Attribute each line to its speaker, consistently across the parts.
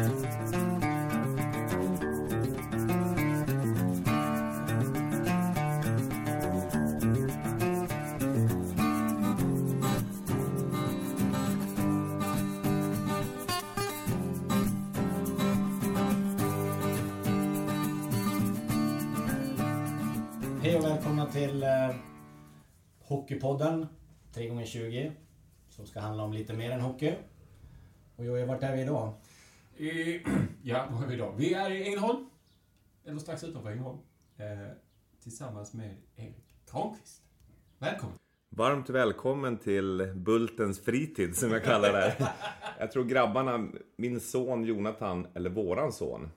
Speaker 1: Hej och välkomna till eh, Hockeypodden 3x20 Som ska handla om lite mer än hockey. Och Jojje, vart är vi idag?
Speaker 2: I, ja, var är vi idag? Vi är i Ängelholm. Eller strax utanför Ängelholm. Eh, tillsammans med Erik Granqvist. Välkommen!
Speaker 3: Varmt välkommen till Bultens fritid som jag kallar det. Jag tror grabbarna, min son Jonathan, eller våran son.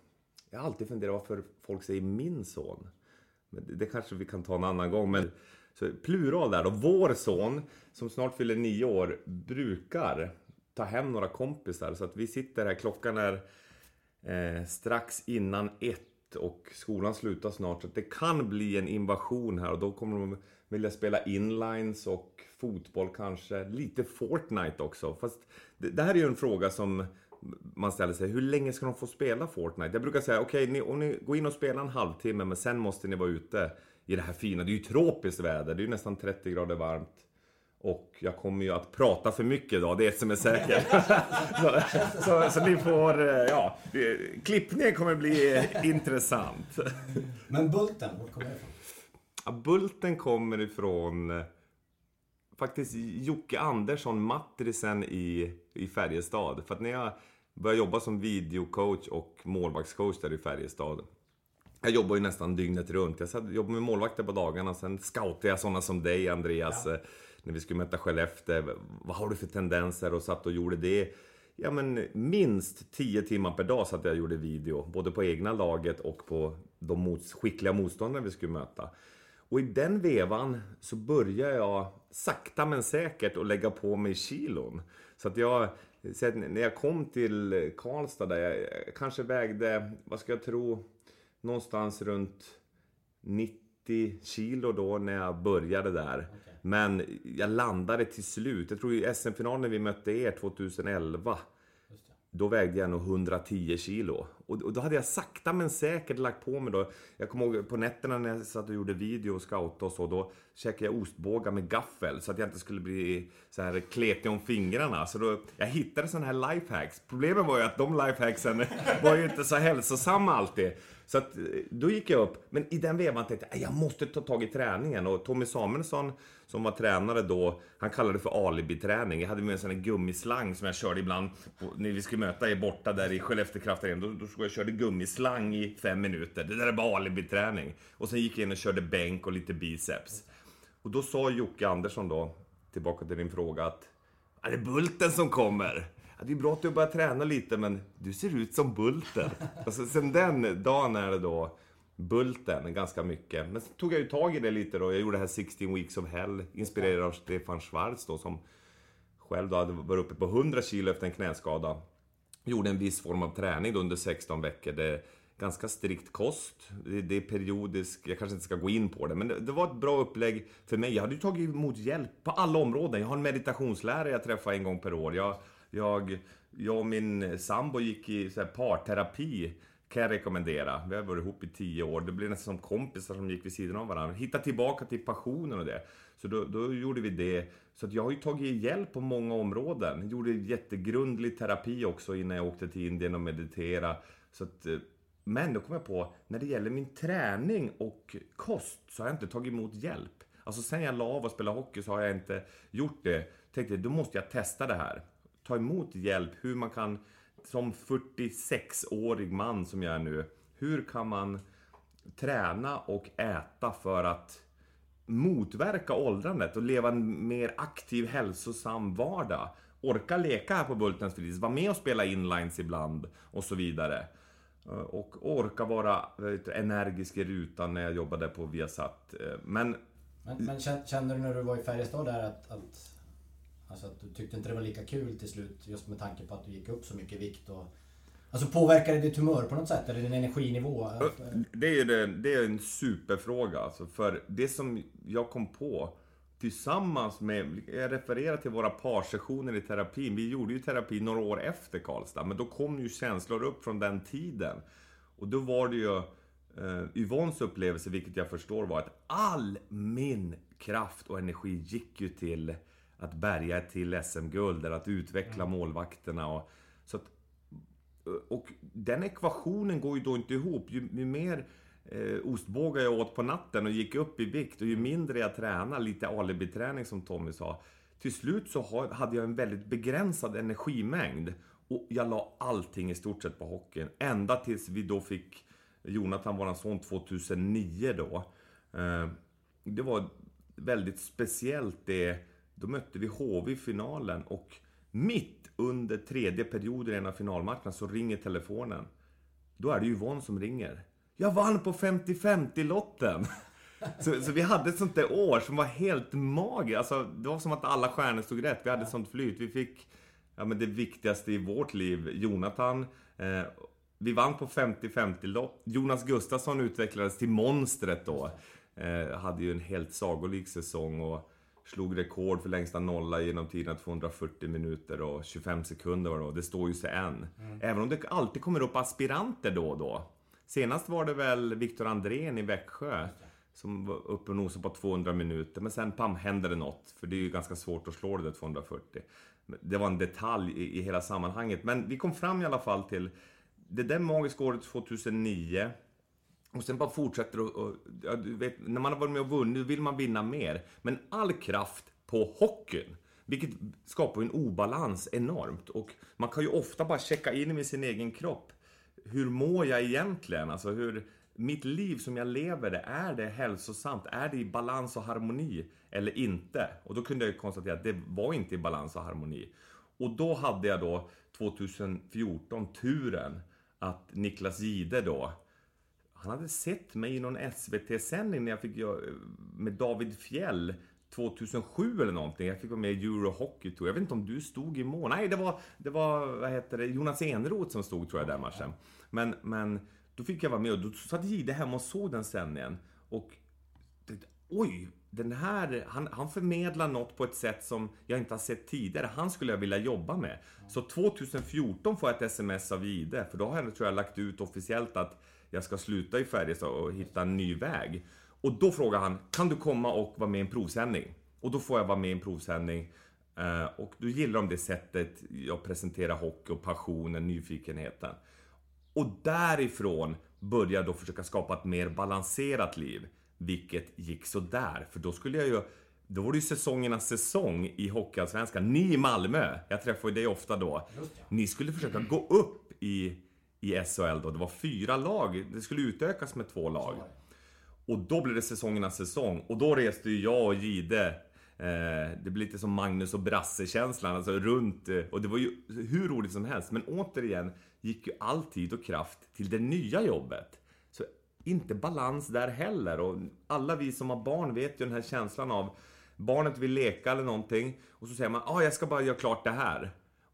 Speaker 3: Jag har alltid funderat varför folk säger min son. Men det, kanske vi kan ta en annan gång. Men så plural där då. vår son, som snart fyller nio år, brukar ta hem några kompisar. Så att vi sitter här, klockan är eh, strax innan ett och skolan slutar snart. Så att det kan bli en invasion här och då kommer de vilja spela inlines och fotboll kanske. Lite Fortnite också. Fast det, det här är ju en fråga som man ställer sig. Hur länge ska de få spela Fortnite? Jag brukar säga, okej, okay, om ni går in och spelar en halvtimme, men sen måste ni vara ute i det här fina. Det är ju tropiskt väder, det är ju nästan 30 grader varmt. Och jag kommer ju att prata för mycket idag, det är ett som är säkert. så, så, så, ni får, eh, ja, klippningen kommer bli intressant.
Speaker 1: Men Bulten, var kommer det ifrån?
Speaker 3: Ja, Bulten kommer ifrån eh, faktiskt Jocke Andersson, matrisen i, i Färjestad. För att när jag började jobba som videocoach och målvaktscoach där i Färjestad. Jag jobbar ju nästan dygnet runt. Jag jobbade med målvakter på dagarna, sen scoutade jag sådana som dig Andreas. Ja. När vi skulle möta Skellefteå. Vad har du för tendenser? Och satt och gjorde det. Ja men minst 10 timmar per dag satt jag och gjorde video. Både på egna laget och på de mot, skickliga motståndare vi skulle möta. Och i den vevan så började jag sakta men säkert att lägga på mig kilon. Så att jag, så att när jag kom till Karlstad där, jag kanske vägde, vad ska jag tro, någonstans runt 90 kilo då när jag började där. Okay. Men jag landade till slut, jag tror i SM-finalen när vi mötte er 2011 då vägde jag nog 110 kilo. Och, då hade jag sakta men säkert lagt på mig då. Jag kommer ihåg på nätterna när jag satt och gjorde video och scoutade och så. Då käkade jag ostbågar med gaffel så att jag inte skulle bli så här kletig om fingrarna. Så då, jag hittade sådana här lifehacks. Problemet var ju att de lifehacksen var ju inte så hälsosamma alltid. Så att, eh, då gick jag upp. Men i den vevan tänkte jag jag måste ta tag i träningen. Och Tommy Samuelsson som var tränare då, han kallade det för alibiträning. Jag hade med en sån här gummislang som jag körde ibland när vi skulle möta er borta där i Skellefteå Kraftarenan. Då, då jag körde gummislang i fem minuter. Det där är bara alibiträning. Och sen gick jag in och körde bänk och lite biceps. Och då sa Jocke Andersson då, tillbaka till din fråga, att är det Bulten som kommer? Ja, det är bra att du börjar träna lite, men du ser ut som Bulten. alltså, sen den dagen är det då Bulten ganska mycket. Men sen tog jag ju tag i det lite då. Jag gjorde det här 16 Weeks of Hell, inspirerad av Stefan Schwarz då, som själv då hade varit uppe på 100 kilo efter en knäskada. Gjorde en viss form av träning då under 16 veckor. Det är ganska strikt kost. Det, är periodisk. jag kanske inte ska gå in på det, men det, det, var ett bra upplägg för mig. Jag hade ju tagit emot hjälp på alla områden. Jag har en meditationslärare jag träffar en gång per år. Jag, jag, jag och min sambo gick i så här, parterapi kan jag rekommendera. Vi har varit ihop i tio år. Det blev nästan som kompisar som gick vid sidan av varandra. Hitta tillbaka till passionen och det. Så då, då gjorde vi det. Så att jag har ju tagit hjälp på många områden. Jag gjorde jättegrundlig terapi också innan jag åkte till Indien och mediterade. Så att, eh, men då kom jag på, när det gäller min träning och kost så har jag inte tagit emot hjälp. Alltså sen jag la av och spelade hockey så har jag inte gjort det. Tänkte, då måste jag testa det här. Ta emot hjälp, hur man kan som 46-årig man som jag är nu, hur kan man träna och äta för att motverka åldrandet och leva en mer aktiv, hälsosam vardag? Orka leka här på Bultens fritids, vara med och spela inlines ibland och så vidare. Eh, och orka vara energisk i rutan när jag jobbade på Viasat. Eh, men...
Speaker 1: Men, men kände du när du var i Färjestad där att, att Alltså att du tyckte inte det var lika kul till slut just med tanke på att du gick upp så mycket i vikt och... Alltså påverkade det ditt humör på något sätt? Eller din energinivå?
Speaker 3: Det är ju det, det är en superfråga alltså. För det som jag kom på tillsammans med, jag refererar till våra parsessioner i terapin. Vi gjorde ju terapi några år efter Karlstad, men då kom ju känslor upp från den tiden. Och då var det ju eh, Yvonnes upplevelse, vilket jag förstår, var att all min kraft och energi gick ju till att bärga ett till SM-guld, eller att utveckla målvakterna. Och, så att, och den ekvationen går ju då inte ihop. Ju, ju mer eh, ostbågar jag åt på natten och gick upp i vikt och ju mindre jag tränade, lite alibi-träning som Tommy sa. Till slut så ha, hade jag en väldigt begränsad energimängd. Och jag la allting i stort sett på hockeyn. Ända tills vi då fick Jonathan, våran son, 2009 då. Eh, det var väldigt speciellt det. Då mötte vi HV i finalen och mitt under tredje perioden i en av finalmatcherna så ringer telefonen. Då är det Yvonne som ringer. Jag vann på 50-50-lotten! Så, så, vi hade ett sånt där år som var helt magiskt. Alltså, det var som att alla stjärnor stod rätt. Vi hade sånt flyt. Vi fick ja, men det viktigaste i vårt liv, Jonathan. Eh, vi vann på 50-50 lopp. Jonas Gustafsson utvecklades till monstret då. Eh, hade ju en helt sagolik säsong och slog rekord för längsta nolla genom tiderna 240 minuter och 25 sekunder var det då. Det står ju sig än. Mm. Även om det alltid kommer upp aspiranter då och då. Senast var det väl Viktor Andrén i Växjö som var uppe och nosade på 200 minuter. Men sen pam, hände det något. För det är ju ganska svårt att slå det där 240. Det var en detalj i, i hela sammanhanget. Men vi kom fram i alla fall till det där magiska året 2009. Och sen bara fortsätter och, och ja, du vet, när man har varit med och vunnit vill man vinna mer. Men all kraft på hockeyn. Vilket skapar en obalans enormt. Och man kan ju ofta bara checka in med sin egen kropp. Hur mår jag egentligen? Alltså hur, mitt liv som jag lever det, är det hälsosamt? Är det i balans och harmoni? Eller inte? Och då kunde jag ju konstatera att det var inte i balans och harmoni. Och då hade jag då 2014 turen att Niklas Gide då han hade sett mig i någon SVT-sändning när jag fick med David Fjell 2007 eller någonting. Jag fick vara med i Eurohockey Tour. Jag vet inte om du stod i mål? Nej, det var, det var vad heter det, Jonas Enroth som stod tror jag den matchen. Men, men då fick jag vara med och då satt Jihde hemma och såg den sändningen. Och oj, den här, han, han förmedlar något på ett sätt som jag inte har sett tidigare. Han skulle jag vilja jobba med. Så 2014 får jag ett sms av Jihde, för då har jag tror jag lagt ut officiellt att jag ska sluta i Färjestad och hitta en ny väg. Och då frågar han, kan du komma och vara med i en provsändning? Och då får jag vara med i en provsändning. Eh, och då gillar de det sättet jag presenterar hockey och passionen, nyfikenheten. Och därifrån började jag då försöka skapa ett mer balanserat liv. Vilket gick så där för då skulle jag ju... Då var det ju säsongernas säsong i Hockeyallsvenskan. Ni i Malmö, jag träffar ju dig ofta då. Ni skulle försöka gå upp i, i SHL då. Det var fyra lag. Det skulle utökas med två lag. Och då blev det säsongernas säsong. Och då reste ju jag och Gide eh, det blir lite som Magnus och Brasse-känslan, alltså runt. Eh, och det var ju hur roligt som helst. Men återigen gick ju all tid och kraft till det nya jobbet. Så inte balans där heller. Och alla vi som har barn vet ju den här känslan av barnet vill leka eller någonting och så säger man ah, jag ska bara göra klart det här.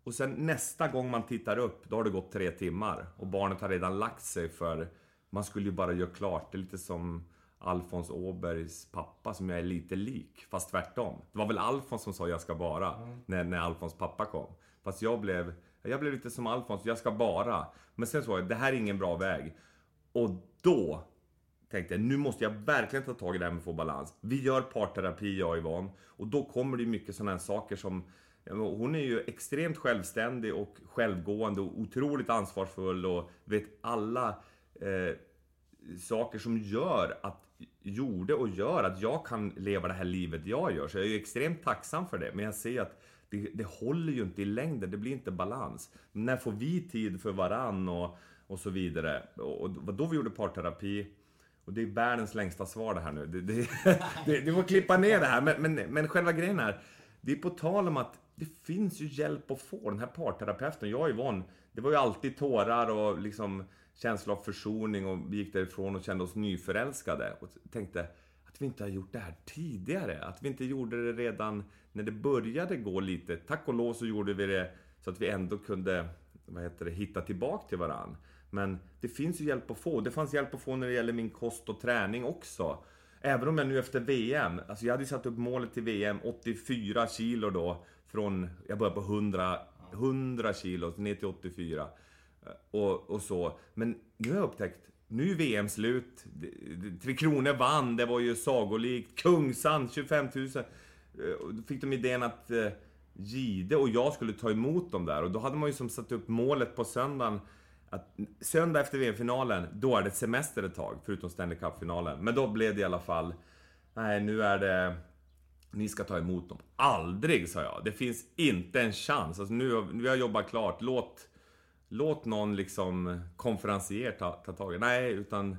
Speaker 3: Och sen nästa gång man tittar upp, då har det gått tre timmar och barnet har redan lagt sig för man skulle ju bara göra klart. Det är lite som Alfons Åbergs pappa som jag är lite lik, fast tvärtom. Det var väl Alfons som sa jag ska bara, mm. när, när Alfons pappa kom. Fast jag blev, jag blev lite som Alfons, jag ska bara. Men sen så jag, det här är ingen bra väg. Och då tänkte jag, nu måste jag verkligen ta tag i det här med att få balans. Vi gör parterapi, jag och Yvonne. Och då kommer det mycket sådana här saker som hon är ju extremt självständig och självgående och otroligt ansvarsfull och vet alla eh, saker som gör att, gjorde och gör att jag kan leva det här livet jag gör. Så jag är ju extremt tacksam för det. Men jag ser att det, det håller ju inte i längden, det blir inte balans. När får vi tid för varann och, och så vidare? Och, och då vi gjorde parterapi, och det är världens längsta svar det här nu. Det, det, det, du får klippa ner det här, men, men, men själva grejen är, det är på tal om att det finns ju hjälp att få. Den här parterapeuten, jag och Yvonne, det var ju alltid tårar och liksom känsla av försoning och vi gick därifrån och kände oss nyförälskade. Och tänkte att vi inte har gjort det här tidigare. Att vi inte gjorde det redan när det började gå lite. Tack och lov så gjorde vi det så att vi ändå kunde vad heter det, hitta tillbaka till varann. Men det finns ju hjälp att få. Det fanns hjälp att få när det gäller min kost och träning också. Även om jag nu efter VM, alltså jag hade ju satt upp målet till VM 84 kilo då. Från, jag började på 100, 100 kilo ner till 84. Eh, och, och så. Men nu har jag upptäckt, nu är VM slut. Tre Kronor vann, det var ju sagolikt. Kungsan, 25 000. Eh, då fick de idén att eh, Gide och jag skulle ta emot dem där. Och då hade man ju som satt upp målet på söndagen. Att söndag efter VM-finalen, då är det semester ett tag, förutom Stanley Cup-finalen. Men då blev det i alla fall, nej nu är det, ni ska ta emot dem. Aldrig, sa jag. Det finns inte en chans. Alltså, nu, vi har jag jobbat klart. Låt, låt någon liksom konferencier ta, ta tag i det. Nej, utan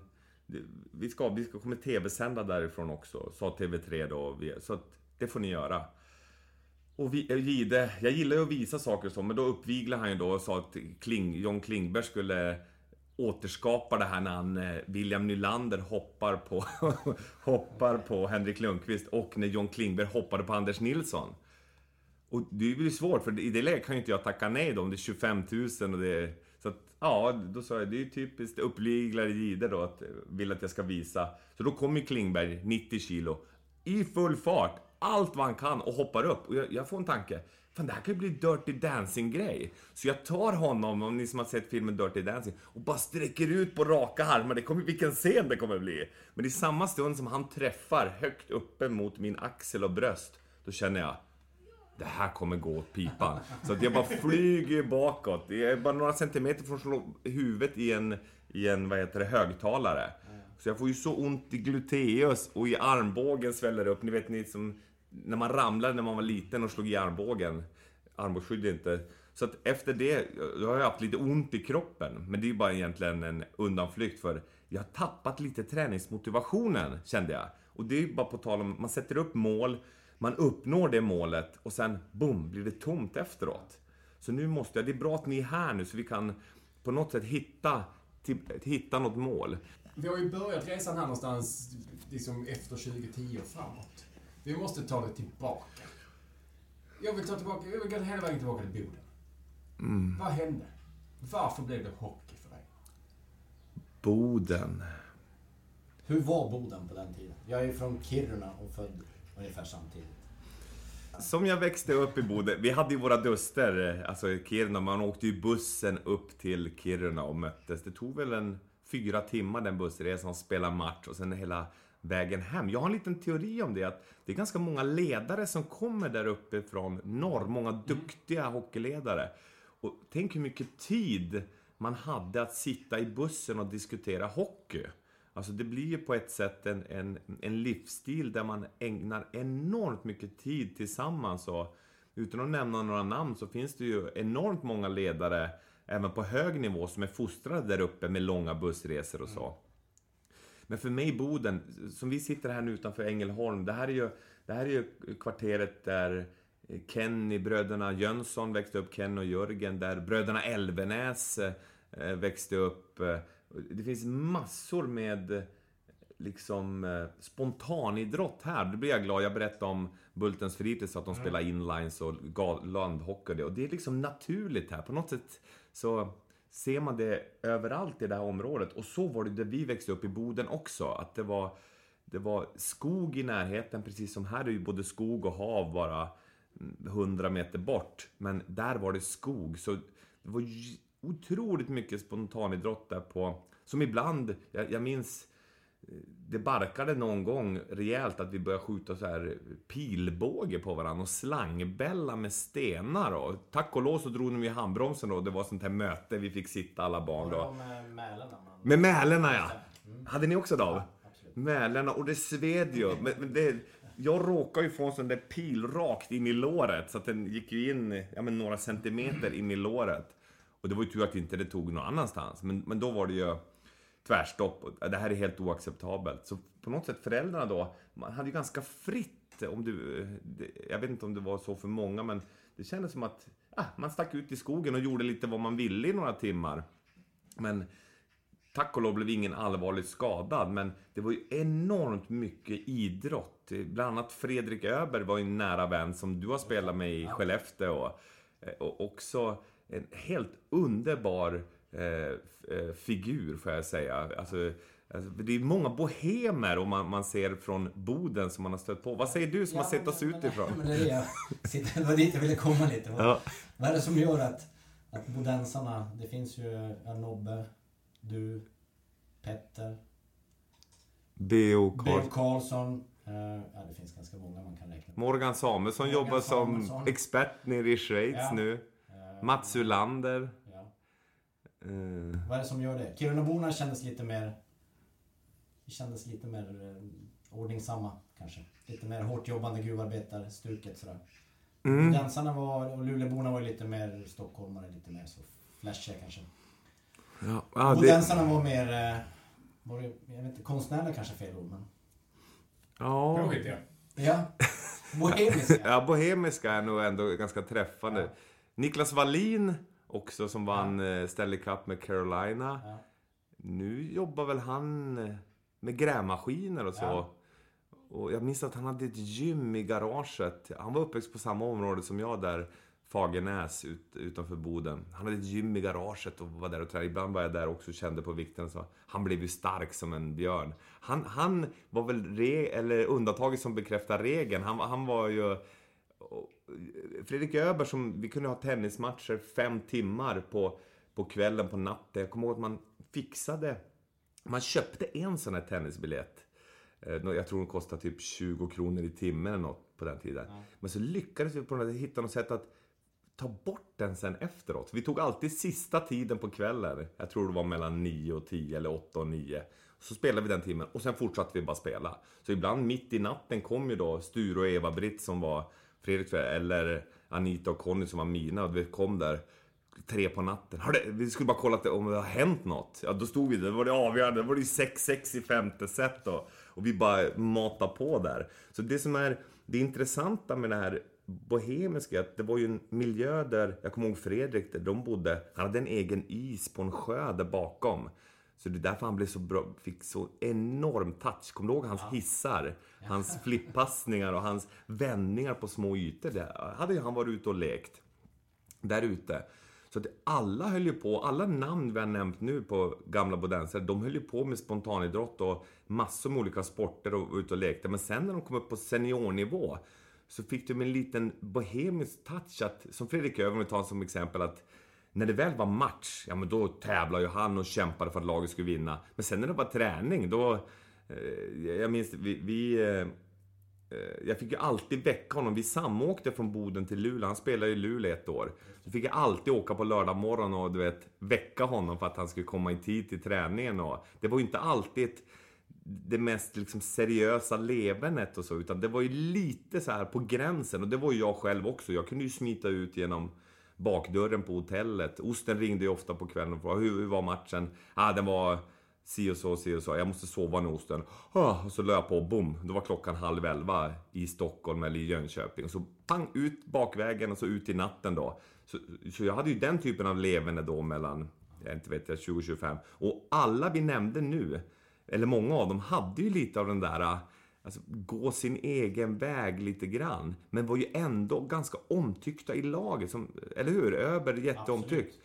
Speaker 3: vi ska, vi ska kommer tv-sända därifrån också, sa TV3 då. Vi- Så att det får ni göra. Och vi, eh, Gide, jag gillar ju att visa saker och så, men då uppviglade han ju då och sa att Kling, John Klingberg skulle återskapar det här när han, eh, William Nylander hoppar på, hoppar på Henrik Lundqvist och när John Klingberg hoppade på Anders Nilsson. Och det blir svårt, för i det läget kan ju inte jag tacka nej då om det är 25 000 och det är... Så att, ja, då sa jag, det är ju typiskt uppliglade gider då, att eh, vill att jag ska visa. Så då kommer Klingberg, 90 kilo, i full fart, allt vad han kan och hoppar upp. Och jag, jag får en tanke, fan det här kan ju bli Dirty Dancing-grej. Så jag tar honom, om ni som har sett filmen Dirty Dancing, och bara sträcker ut på raka armar. Det kommer, vilken scen det kommer bli! Men i samma stund som han träffar högt uppe mot min axel och bröst, då känner jag, det här kommer gå åt pipan. Så att jag bara flyger bakåt. Jag är bara några centimeter från huvudet i en, i en vad heter det, högtalare. Så jag får ju så ont i gluteus och i armbågen sväller det upp. Ni vet ni som när man ramlade när man var liten och slog i armbågen. Armbågsskydd är inte. Så att efter det, då har jag haft lite ont i kroppen. Men det är ju bara egentligen en undanflykt för jag har tappat lite träningsmotivationen kände jag. Och det är ju bara på tal om, man sätter upp mål, man uppnår det målet och sen boom, blir det tomt efteråt. Så nu måste jag, det är bra att ni är här nu så vi kan på något sätt hitta, till, hitta något mål.
Speaker 2: Vi har ju börjat resan här någonstans liksom efter 2010 och framåt. Vi måste ta det tillbaka. Jag vill ta tillbaka, jag vill gå hela vägen tillbaka till Boden. Vad hände? Varför blev det hockey för dig?
Speaker 3: Boden.
Speaker 1: Hur var Boden på den tiden? Jag är från Kiruna och född ungefär samtidigt.
Speaker 3: Som jag växte upp i Boden, vi hade ju våra duster, alltså i Kiruna, man åkte ju bussen upp till Kiruna och möttes. Det tog väl en fyra timmar den bussresan, spela match och sen hela vägen hem. Jag har en liten teori om det, att det är ganska många ledare som kommer där uppe från norr, många duktiga hockeyledare. Och tänk hur mycket tid man hade att sitta i bussen och diskutera hockey. Alltså det blir ju på ett sätt en, en, en livsstil där man ägnar enormt mycket tid tillsammans. Och utan att nämna några namn så finns det ju enormt många ledare, även på hög nivå, som är fostrade där uppe med långa bussresor och så. Men för mig Boden, som vi sitter här nu utanför Ängelholm, det här är ju, det här är ju kvarteret där Kenny, bröderna Jönsson växte upp, Ken och Jörgen, där bröderna Elvenäs eh, växte upp. Eh, Det finns massor med eh, liksom eh, spontanidrott här. Då blir jag glad. Jag berättade om Bultens fritids, att de spelar inlines och landhockey och det. Och det är liksom naturligt här. På något sätt så ser man det överallt i det här området. Och så var det där vi växte upp i Boden också. Att det var, det var skog i närheten, precis som här är ju både skog och hav bara hundra 100 meter bort. Men där var det skog. Så det var otroligt mycket spontanidrott där på... Som ibland, jag, jag minns det barkade någon gång rejält att vi började skjuta så här pilbåge på varandra och slangbälla med stenar. Och tack och lov så drog de ju handbromsen då. Det var sånt här möte, vi fick sitta alla barn då.
Speaker 1: med Mälarna.
Speaker 3: Med Mälarna ja!
Speaker 1: Mm.
Speaker 3: Hade ni också Dav?
Speaker 1: Absolut.
Speaker 3: Mälarna och det sved ju. Men, men det, jag råkade ju få en sån där pil rakt in i låret så att den gick ju in ja, men några centimeter in i låret. Och det var ju tur att inte det tog någon annanstans. Men, men då var det ju tvärstopp. Det här är helt oacceptabelt. Så på något sätt föräldrarna då, man hade ju ganska fritt. Om du, jag vet inte om det var så för många men det kändes som att ah, man stack ut i skogen och gjorde lite vad man ville i några timmar. Men Tack och lov blev ingen allvarligt skadad, men det var ju enormt mycket idrott. Bland annat Fredrik Öberg var ju en nära vän som du har spelat med i Skellefteå. Och, och också en helt underbar eh, eh, figur, får jag säga. Alltså, Alltså, det är många bohemer om man, man ser från Boden som man har stött på. Vad säger du som
Speaker 1: Ja,
Speaker 3: har sett oss
Speaker 1: men-
Speaker 3: utifrån?
Speaker 1: Men det, är det, jag sitter, det var dit jag ville komma lite. Vad,
Speaker 3: Ja.
Speaker 1: vad är det som gör att, att bodensarna, det finns ju Nobbe, du, Petter,
Speaker 3: B.O.
Speaker 1: B.O.
Speaker 3: Karl.
Speaker 1: Karlsson. eh, ja, det finns ganska många man kan räkna på.
Speaker 3: Morgan Samuelsson
Speaker 1: Morgan
Speaker 3: jobbar som
Speaker 1: Samuelsson.
Speaker 3: expert nere i Schweiz
Speaker 1: Ja.
Speaker 3: nu.
Speaker 1: Eh,
Speaker 3: Mats Ulander. Eh,
Speaker 1: Vad är det som gör det? Kirunaborna kändes lite mer... Kändes lite mer eh, ordningsamma kanske. Lite mer hårt jobbande gruvarbetarstuket sådär.
Speaker 3: mm.
Speaker 1: Dansarna var, och Luleåborna var ju lite mer stockholmare, lite mer så flashiga kanske.
Speaker 3: Ja, ja, det,
Speaker 1: Bodensarna var mer... eh, Var det, jag vet inte, konstnärliga kanske är fel ord men...
Speaker 3: ja.
Speaker 2: Påhittiga.
Speaker 1: Ja. Bohemiska.
Speaker 3: ja, bohemiska är nog ändå ganska träffande.
Speaker 1: Ja.
Speaker 3: Niklas Wallin också som vann ja. Stanley Cup med Carolina.
Speaker 1: Ja.
Speaker 3: Nu jobbar väl han eh, med grävmaskiner och så.
Speaker 1: Ja.
Speaker 3: Och jag minns att han hade ett gym i garaget. Han var uppväxt på samma område som jag där. Fagernäs ut, utanför Boden. Han hade ett gym i garaget och var där och tränade. Ibland var jag där också och kände på vikten. Så han blev ju stark som en björn. Han, han var väl re, eller undantaget som bekräftar regeln. Han, han var ju... och Fredrik Öberg som, vi kunde ha tennismatcher fem timmar på, på kvällen, på natten. Jag kommer ihåg att man fixade, man köpte en sån här tennisbiljett. Eh, Jag tror den kostade typ 20 kronor i timmen eller något på den tiden. Men så lyckades vi på något sätt hitta något sätt att ta bort den sen efteråt. Vi tog alltid sista tiden på kvällen. Jag tror det var mellan 9 och 10 eller 8 och 9. Så spelade vi den timmen och sen fortsatte vi bara spela. Så ibland mitt i natten kom ju då Sture och Eva-Britt som var Fredrik eller Anita och Conny som var mina och vi kom där tre på natten. Hörde, vi skulle bara kolla om det har hänt något. Ja, då stod vi där. Då var det avgörande. Då var det 6-6 i femte set då. Och vi bara matade på där. Så det som är det intressanta med det här bohemiska, att det var ju en miljö där, jag kommer ihåg Fredrik, där de bodde, han hade en egen is på en sjö där bakom. Så det är därför han blev så bra, fick så enorm touch. Kommer du ihåg hans hissar? Hans flippassningar och hans vändningar på små ytor. Det hade han varit ute och lekt. Där ute. Så att alla höll ju på, alla namn vi har nämnt nu på gamla bodensare, de höll ju på med spontanidrott och massor med olika sporter och ute och lekte. Men sen när de kom upp på seniornivå så fick de en liten bohemisk touch att, som Fredrik Över, om vi tar som exempel, att när det väl var match, ja men då tävlade ju han och kämpade för att laget skulle vinna. Men sen när det var träning, då... Eh, jag minns, vi... vi eh, eh, jag fick ju alltid väcka honom. Vi samåkte från Boden till Luleå. Han spelade i Luleå ett år. Så fick jag alltid åka på lördag morgon och du vet, väcka honom för att han skulle komma i tid till träningen. Och det var ju inte alltid det mest liksom seriösa levernet och så, utan det var ju lite så här på gränsen. Och det var ju jag själv också. Jag kunde ju smita ut genom bakdörren på hotellet. Osten ringde ju ofta på kvällen och frågade hur, hur var matchen? Ah, den var si och så, si och så. Jag måste sova nu Osten. Ah, och så löp jag på, bom. Då var klockan halv elva i Stockholm eller i Jönköping. Och så pang, ut bakvägen och så ut i natten då. Så, så jag hade ju den typen av levande då mellan, jag inte vet, 20-25. Och alla vi nämnde nu, eller många av dem, hade ju lite av den där Alltså, gå sin egen väg lite grann. Men var ju ändå ganska omtyckta i laget. Som, eller hur? Öber jätteomtyckt.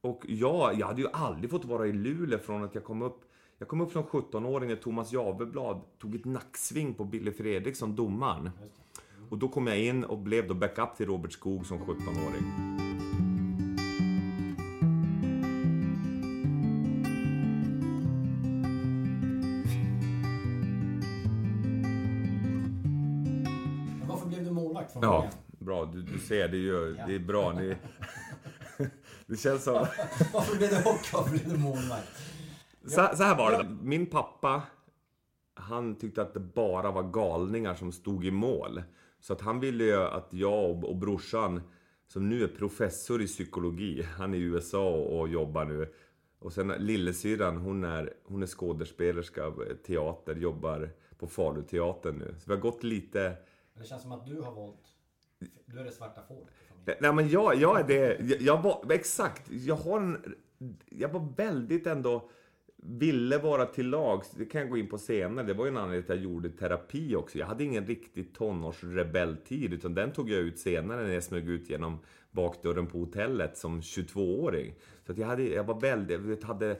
Speaker 3: Och jag, jag hade ju aldrig fått vara i Luleå från att jag kom upp jag kom upp som 17-åring när Thomas Javeblad tog ett nacksving på Billy Fredriksson, domaren. Och då kom jag in och blev då backup till Robert Skog som 17-åring.
Speaker 1: Du målvakt från
Speaker 3: Ja, bra. Du, du ser, det är, ju, det är bra. Ni, det känns som...
Speaker 1: Varför blev du hockey? Varför blev du målvakt?
Speaker 3: Så, så här var det. Min pappa, han tyckte att det bara var galningar som stod i mål. Så att han ville ju att jag och, och brorsan, som nu är professor i psykologi, han är i USA och, och jobbar nu. Och sen lillasyrran, hon är, hon är skådespelerska, teater, jobbar på Faluteatern nu. Så vi har gått lite...
Speaker 1: Det känns som att du har valt... Du är det svarta fåret.
Speaker 3: Nej men jag, jag är det, jag, jag var, exakt, jag har en, jag var väldigt ändå, ville vara till lags, det kan jag gå in på senare, det var ju en anledning till att jag gjorde terapi också. Jag hade ingen riktig tonårsrebelltid, utan den tog jag ut senare när jag smög ut genom bakdörren på hotellet som 22-åring. Så att jag, hade, jag var väldigt, jag hade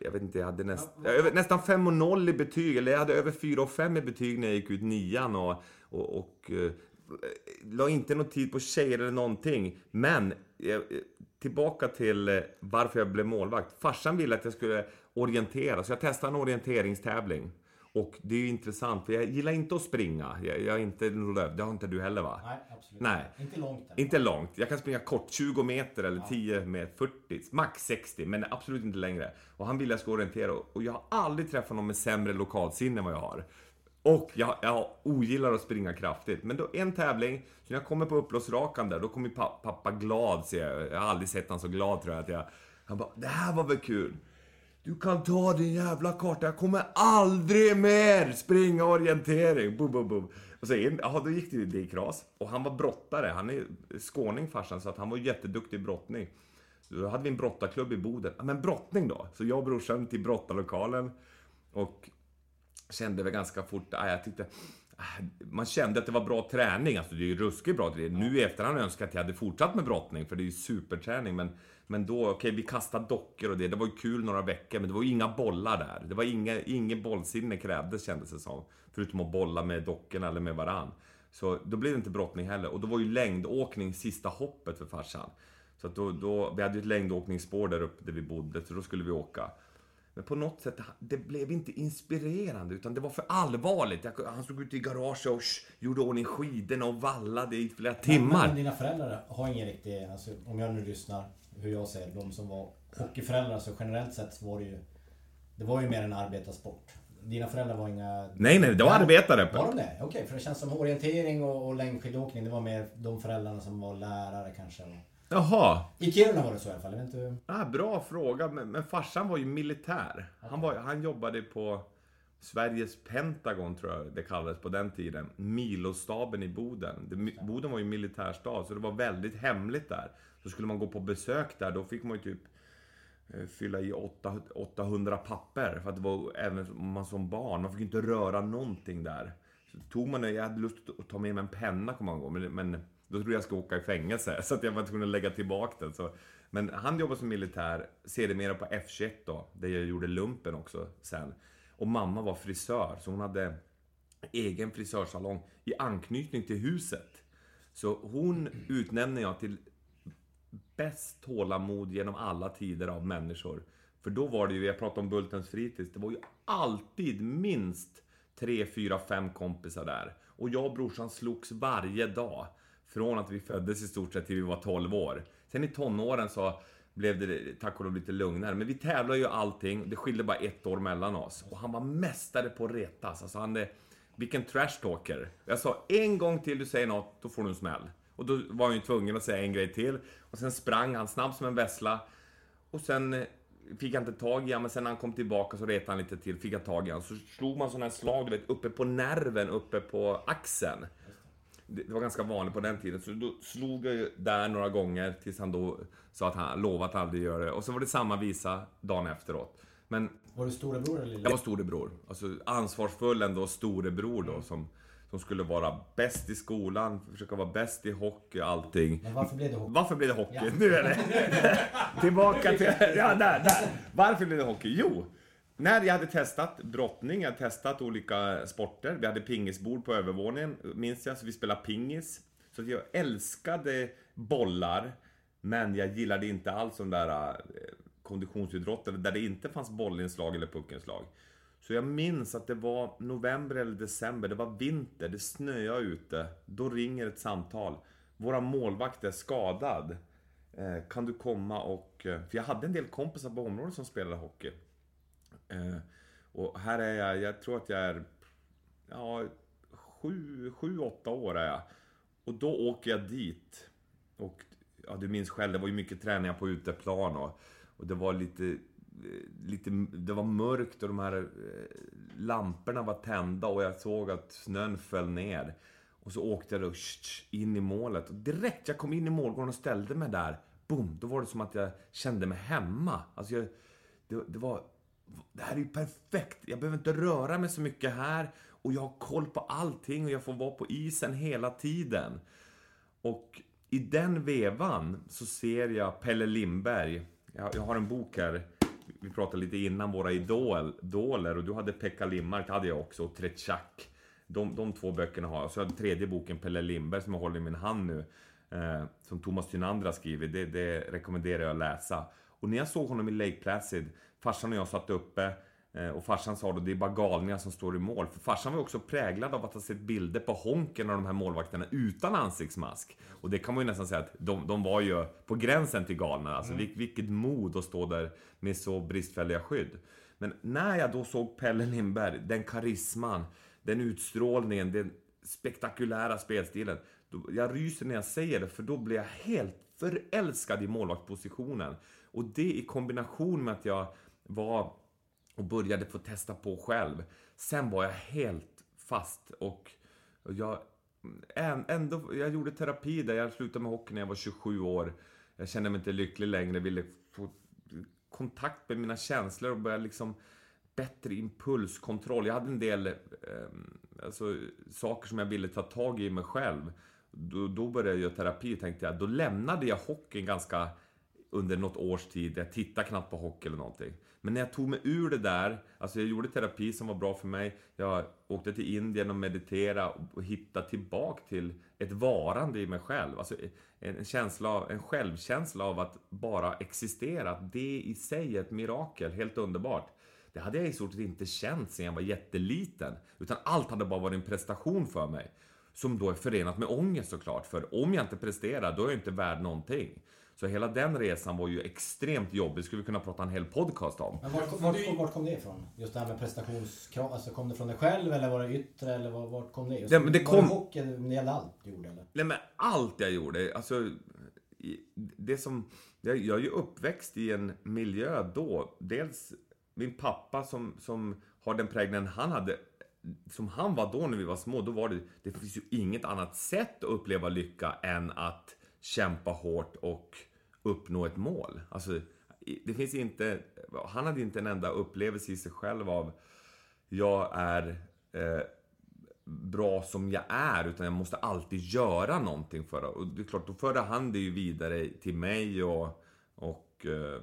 Speaker 3: jag vet inte, jag hade näst, över, nästan 5 och 0 i betyg. Eller jag hade över 4 och 5 i betyg när jag gick ut nian. Och, och, och eh, la inte någon tid på tjejer eller någonting. Men eh, tillbaka till eh, varför jag blev målvakt. Farsan ville att jag skulle orientera, så jag testade en orienteringstävling. Och det är ju intressant, för jag gillar inte att springa. Jag, jag är inte löv, det har inte du heller va?
Speaker 1: Nej, absolut
Speaker 3: Nej.
Speaker 1: inte. långt. Där.
Speaker 3: Inte långt. Jag kan springa kort, 20 meter eller 10 meter, 40, max 60, men absolut inte längre. Och han ville att jag skulle orientera och jag har aldrig träffat någon med sämre lokalsinne än vad jag har. Och jag, jag ogillar att springa kraftigt. Men då en tävling, så när jag kommer på uppblåsrakan där, då kommer pappa glad, jag. Jag har aldrig sett honom så glad tror jag. Att jag han bara, det här var väl kul? Du kan ta din jävla karta, jag kommer aldrig mer springa orientering. Bum, bum, bum. Och så, ja, då gick det i kras. Och han var brottare, han är skåning farsan, så att han var jätteduktig i brottning. Då hade vi en brottarklubb i Boden. Men brottning då? Så jag och brorsan till brottarlokalen. Och kände väl ganska fort, ah, jag tyckte... Ah, man kände att det var bra träning, alltså det är ju ruskigt bra träning. Nu i efterhand önskar jag att jag hade fortsatt med brottning, för det är ju superträning. Men, men då, okej, okay, vi kastade dockor och det, det var ju kul några veckor, men det var ju inga bollar där. Det var inga, inget bollsinne krävdes kändes det som. Förutom att bolla med dockorna eller med varann. Så då blev det inte brottning heller. Och då var ju längdåkning sista hoppet för farsan. Så att då, då, vi hade ju ett längdåkningsspår där uppe där vi bodde, så då skulle vi åka. Men på något sätt, det blev inte inspirerande utan det var för allvarligt. Jag, han stod ute i garaget och sh, gjorde ordning skidorna och vallade i flera timmar.
Speaker 1: Men dina föräldrar har ingen riktig, alltså, om jag nu lyssnar hur jag ser de som var hockeyföräldrar så generellt sett var det ju Det var ju mer en arbetarsport. Dina föräldrar var inga...
Speaker 3: Nej, nej, det var arbetare.
Speaker 1: Var de det? Okej, okay, för det känns som orientering och, och längdskidåkning, det var mer de föräldrarna som var lärare kanske.
Speaker 3: Jaha.
Speaker 1: I Kiruna var det så i alla fall. Jag vet inte...
Speaker 3: ah, bra fråga. Men, men farsan var ju militär. Okay. Han, var, han jobbade på Sveriges Pentagon, tror jag det kallades på den tiden. Milostaben i Boden. Det, Boden var ju militärstad, så det var väldigt hemligt där. Så skulle man gå på besök där, då fick man ju typ eh, fylla i 800 papper. För att det var även man som barn, man fick inte röra någonting där. Så tog man jag hade lust att ta med mig en penna kommer man gå, men, men då trodde jag skulle åka i fängelse, så att jag var tvungen att lägga tillbaka den. Så. Men han jobbade som militär, sedermera på F21 då, där jag gjorde lumpen också sen. Och mamma var frisör, så hon hade egen frisörsalong i anknytning till huset. Så hon utnämner jag till bäst tålamod genom alla tider av människor. För då var det ju, jag pratade om Bultens fritids, det var ju alltid minst tre, fyra, fem kompisar där. Och jag och brorsan slogs varje dag. Från att vi föddes i stort sett till vi var 12 år. Sen i tonåren så blev det tack och lov lite lugnare. Men vi tävlade ju allting. Det skilde bara ett år mellan oss. Och han var mästare på att retas. Alltså han är... Vilken trashtalker. Jag sa en gång till du säger något, då får du en smäll. Och då var han ju tvungen att säga en grej till. Och sen sprang han snabb som en vessla. Och sen eh, fick jag inte tag i honom, men sen när han kom tillbaka så retade han lite till, fick jag tag i honom. Så slog man sådana här slag, du vet, uppe på nerven, uppe på axeln det var ganska vanligt på den tiden. Så då slog jag ju där några gånger tills han då sa att han lovat aldrig göra det. Och så var det samma visa dagen efteråt. Men...
Speaker 1: Var du storebror eller lillebror?
Speaker 3: Jag var storebror. Alltså ansvarsfull ändå storebror då som, som skulle vara bäst i skolan, försöka vara bäst i hockey och allting.
Speaker 1: Men varför blev det hockey?
Speaker 3: Varför blev det hockey? Ja. Nu är det... Tillbaka till... Ja, där, där. Varför blev det hockey? Jo, när jag hade testat brottning, jag hade testat olika sporter. Vi hade pingisbord på övervåningen, minns jag, så vi spelade pingis. Så jag älskade bollar, men jag gillade inte alls de där eh, konditionsidrotter där det inte fanns bollinslag eller puckinslag. Så jag minns att det var november eller december, det var vinter, det snöade ute. Då ringer ett samtal. Våra målvakt är skadad. Eh, kan du komma och... Eh, för jag hade en del kompisar på området som spelade hockey. Eh, och här är jag, jag tror att jag är, ja, sju, sju, åtta år är jag. Och då åker jag dit. Och ja, du minns själv, det var ju mycket träningar på uteplan och, och det var lite, eh, lite, det var mörkt och de här eh, lamporna var tända och jag såg att snön föll ner. Och så åkte jag då in i målet. Och direkt jag kom in i målgården och ställde mig där, boom, då var det som att jag kände mig hemma. Alltså jag, det, det var det här är ju perfekt. Jag behöver inte röra mig så mycket här och jag har koll på allting och jag får vara på isen hela tiden. Och i den vevan så ser jag Pelle Lindberg. Jag, jag har en bok här. vi pratade lite innan, våra idol, idoler. Och du hade Pekka Limmark, det hade jag också, och Tretjak. De, de två böckerna har jag. Så jag har tredje boken, Pelle Lindberg, som jag håller i min hand nu. Eh, som Thomas Tynander har skrivit. Det, det rekommenderar jag att läsa. Och när jag såg honom i Lake Placid, farsan och jag satt uppe Eh, och farsan sa då det är bara galningar som står i mål. För farsan var också präglad av att ha sett bilder på Honken och de här målvakterna utan ansiktsmask. Och det kan man ju nästan säga att de, de var ju på gränsen till galna. Alltså mm. vilket mod att stå där med så bristfälliga skydd. Men när jag då såg Pelle Lindberg, den karisman, den utstrålningen, den spektakulära spelstilen. Då, jag ryser när jag säger det, för då blir jag helt förälskad i målvaktspositionen. Och det i kombination med att jag var och började få testa på själv. Sen var jag helt fast och jag, ändå, jag gjorde terapi där. Jag slutade med hockey när jag var 27 år. Jag kände mig inte lycklig längre, ville få kontakt med mina känslor och börja liksom bättre impulskontroll. Jag hade en del eh, alltså, saker som jag ville ta tag i mig själv. Då, då började jag göra terapi tänkte jag. Då lämnade jag hockeyn ganska under något års tid. Jag tittade knappt på hockey eller någonting. Men när jag tog mig ur det där, alltså jag gjorde terapi som var bra för mig. Jag åkte till Indien och mediterade och hittade tillbaka till ett varande i mig själv. Alltså en, känsla av, en självkänsla av att bara existera. Att det i sig är ett mirakel, helt underbart. Det hade jag i stort sett inte känt sedan jag var jätteliten. Utan allt hade bara varit en prestation för mig. Som då är förenat med ångest såklart. För om jag inte presterar, då är jag inte värd någonting. Så hela den resan var ju extremt jobbig. Skulle vi kunna prata en hel podcast om.
Speaker 1: Men vart, vart, vart kom det ifrån? Just det här med prestationskrav. Alltså kom det från dig själv eller var det yttre? Eller vart kom det? Just,
Speaker 3: det, men det kom... Var det
Speaker 1: hockey? Det gällde allt du gjorde eller?
Speaker 3: Nej men allt jag gjorde. Alltså, det som... Jag, jag är ju uppväxt i en miljö då. Dels min pappa som, som har den prägeln han hade som han var då när vi var små, då var det, det finns ju inget annat sätt att uppleva lycka än att kämpa hårt och uppnå ett mål. Alltså, det finns inte... Han hade inte en enda upplevelse i sig själv av jag är eh, bra som jag är, utan jag måste alltid göra någonting för det. Och det är klart, då förde han det ju vidare till mig och... och eh,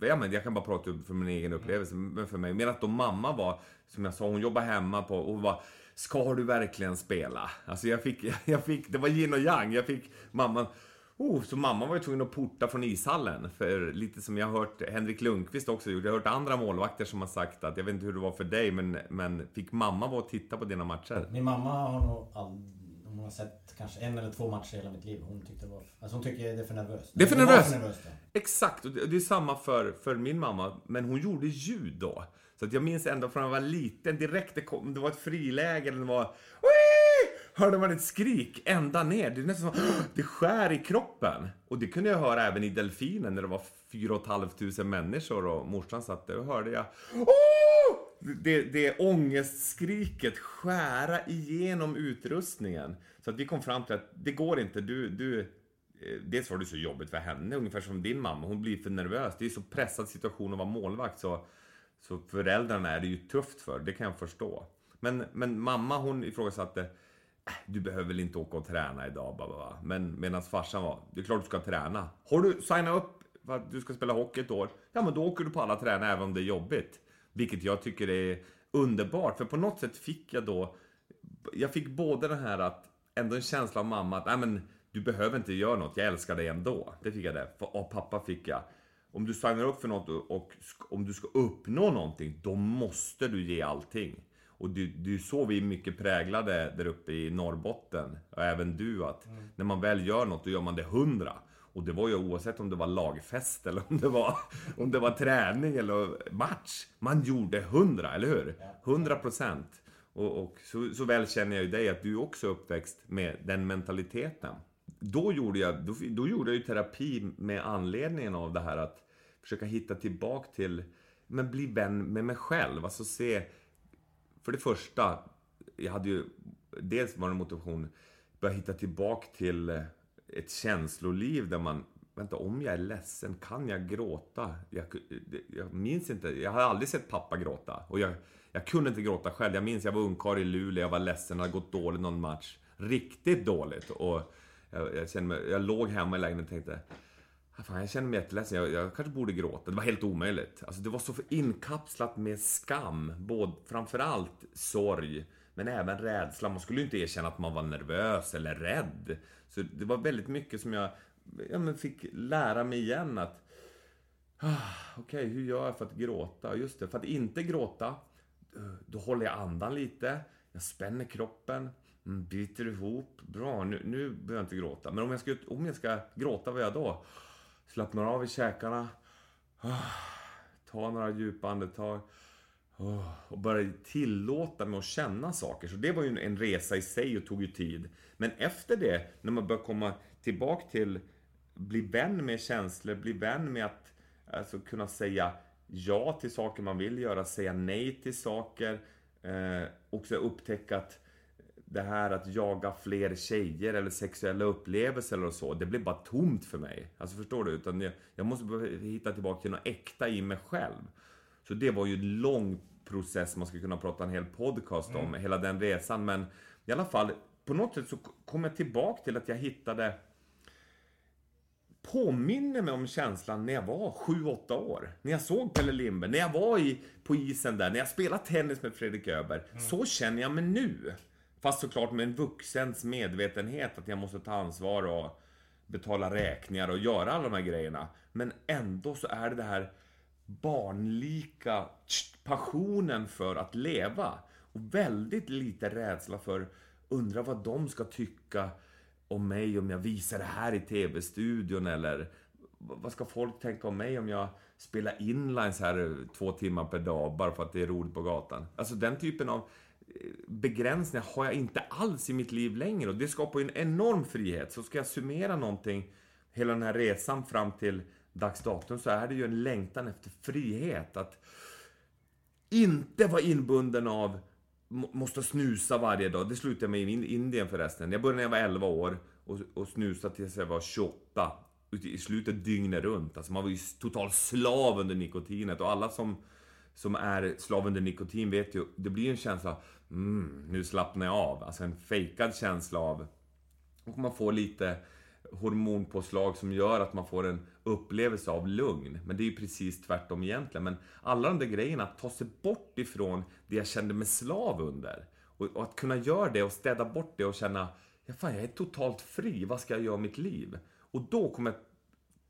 Speaker 3: ja, men jag kan bara prata för min egen upplevelse, men för mig. Medan då mamma var, som jag sa, hon jobbade hemma på och var Ska du verkligen spela? Alltså jag fick, jag fick, det var yin och yang. Jag fick mamman Oh, så mamma var ju tvungen att porta från ishallen. För lite som jag har hört Henrik Lundqvist också gjort. Jag har hört andra målvakter som har sagt att, jag vet inte hur det var för dig, men, men fick mamma vara och titta på dina matcher?
Speaker 1: Min mamma har nog aldrig hon har sett kanske en eller två matcher i hela mitt liv. Hon tyckte det var... Alltså hon tycker det är för nervöst.
Speaker 3: Det är för nervöst? För nervöst Exakt, och det är samma för, för min mamma. Men hon gjorde ljud då. Så att jag minns ändå från när jag var liten, direkt det kom, det var ett friläge, eller det var... Wii! Hörde man ett skrik ända ner. Det är nästan som det skär i kroppen. Och det kunde jag höra även i Delfinen när det var 4 500 människor och morsan satt där och hörde jag det, det ångestskriket skära igenom utrustningen. Så att vi kom fram till att det går inte. Du, du, eh, dels var det så jobbigt för henne, ungefär som din mamma. Hon blir för nervös. Det är så pressad situation att vara målvakt. Så, så föräldrarna är det ju tufft för, det kan jag förstå. Men, men mamma hon ifrågasatte du behöver väl inte åka och träna idag, bababa. Men medan farsan var, det är klart du ska träna. Har du signat upp för att du ska spela hockey ett år? Ja, men då åker du på alla träningar även om det är jobbigt. Vilket jag tycker är underbart, för på något sätt fick jag då... Jag fick både den här att, ändå en känsla av mamma att, nej men, du behöver inte göra något, jag älskar dig ändå. Det fick jag det. Av pappa fick jag. Om du signar upp för något och om du ska uppnå någonting, då måste du ge allting. Och det, det är ju så vi är mycket präglade där uppe i Norrbotten. Och även du att mm. när man väl gör något, då gör man det hundra. Och det var ju oavsett om det var lagfest eller om det var, om det var träning eller match. Man gjorde hundra, eller hur? Hundra procent. Och, och så, så, väl känner jag ju dig att du också är uppväxt med den mentaliteten. Då gjorde jag, då, då gjorde jag ju terapi med anledningen av det här att försöka hitta tillbaka till, men bli vän med mig själv. Alltså se för det första, jag hade ju... Dels var det motivation, börja hitta tillbaka till eh, ett känsloliv där man... Vänta, om jag är ledsen, kan jag gråta? Jag, jag minns inte, jag har aldrig sett pappa gråta. Och jag, jag kunde inte gråta själv. Jag minns, jag var ungkarl i Luleå, jag var ledsen, det hade gått dåligt någon match. Riktigt dåligt. Och jag, jag, kände mig, jag låg hemma i lägenheten och tänkte Fan, jag känner mig jätteledsen. Jag, jag kanske borde gråta. Det var helt omöjligt. Alltså, det var så inkapslat med skam. Både, framförallt sorg, men även rädsla. Man skulle ju inte erkänna att man var nervös eller rädd. Så det var väldigt mycket som jag ja, men fick lära mig igen att ah, Okej, hur gör jag för att gråta? Just det, för att inte gråta, då håller jag andan lite. Jag spänner kroppen. Mm, biter ihop. Bra, nu, nu behöver jag inte gråta. Men om jag ska, om jag ska gråta, vad gör jag då? Slappnar av i käkarna. Ta tar några djupa andetag. Ah, och börja tillåta mig att känna saker. Så det var ju en resa i sig och tog ju tid. Men efter det, när man börjar komma tillbaka till bli vän med känslor, bli vän med att alltså, kunna säga ja till saker man vill göra, säga nej till saker. Eh, också upptäcka att det här att jaga fler tjejer eller sexuella upplevelser eller så, det blir bara tomt för mig. Alltså förstår du? Utan jag, jag måste hitta tillbaka till något äkta i mig själv. Så det var ju en lång process man skulle kunna prata en hel podcast om, mm. hela den resan. Men i alla fall, på något sätt så kom jag tillbaka till att jag hittade påminner mig om känslan när jag var 7-8 år. När jag såg Pelle Lindberg, när jag var i, på isen där, när jag spelade tennis med Fredrik Öberg. Mm. Så känner jag mig nu. Fast såklart med en vuxens medvetenhet att jag måste ta ansvar och betala räkningar och göra alla de här grejerna. Men ändå så är det det här barnlika passionen för att leva. Och väldigt lite rädsla för undra vad de ska tycka om mig om jag visar det här i TV-studion eller vad ska folk tänka om mig om jag spelar inlines här två timmar per dag bara för att det är roligt på gatan? Alltså den typen av begränsningar har jag inte alls i mitt liv längre och det skapar ju en enorm frihet. Så ska jag summera någonting, hela den här resan fram till dags datum, så är det ju en längtan efter frihet. Att inte vara inbunden av måste snusa varje dag. Det slutade jag med i Indien förresten. Jag började när jag var 11 år och, och snusade tills jag var 28. I slutet dygnet runt. Alltså man var ju total slav under nikotinet och alla som, som är slav under nikotin vet ju, det blir en känsla mm, nu slappnar jag av. Alltså en fejkad känsla av... Och man får lite hormonpåslag som gör att man får en upplevelse av lugn. Men det är ju precis tvärtom egentligen. Men alla de där grejerna, att ta sig bort ifrån det jag kände mig slav under. Och, och att kunna göra det och städa bort det och känna, ja fan jag är totalt fri, vad ska jag göra med mitt liv? Och då kommer jag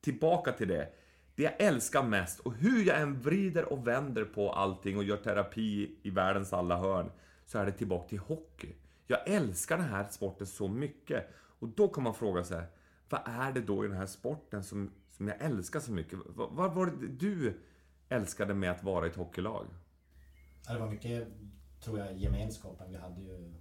Speaker 3: tillbaka till det. Det jag älskar mest och hur jag än vrider och vänder på allting och gör terapi i världens alla hörn, så är det tillbaka till hockey. Jag älskar den här sporten så mycket. Och då kan man fråga sig, vad är det då i den här sporten som, som jag älskar så mycket? Vad, vad var det du älskade med att vara i ett hockeylag?
Speaker 1: Det var mycket, tror jag, gemenskapen. Vi hade ju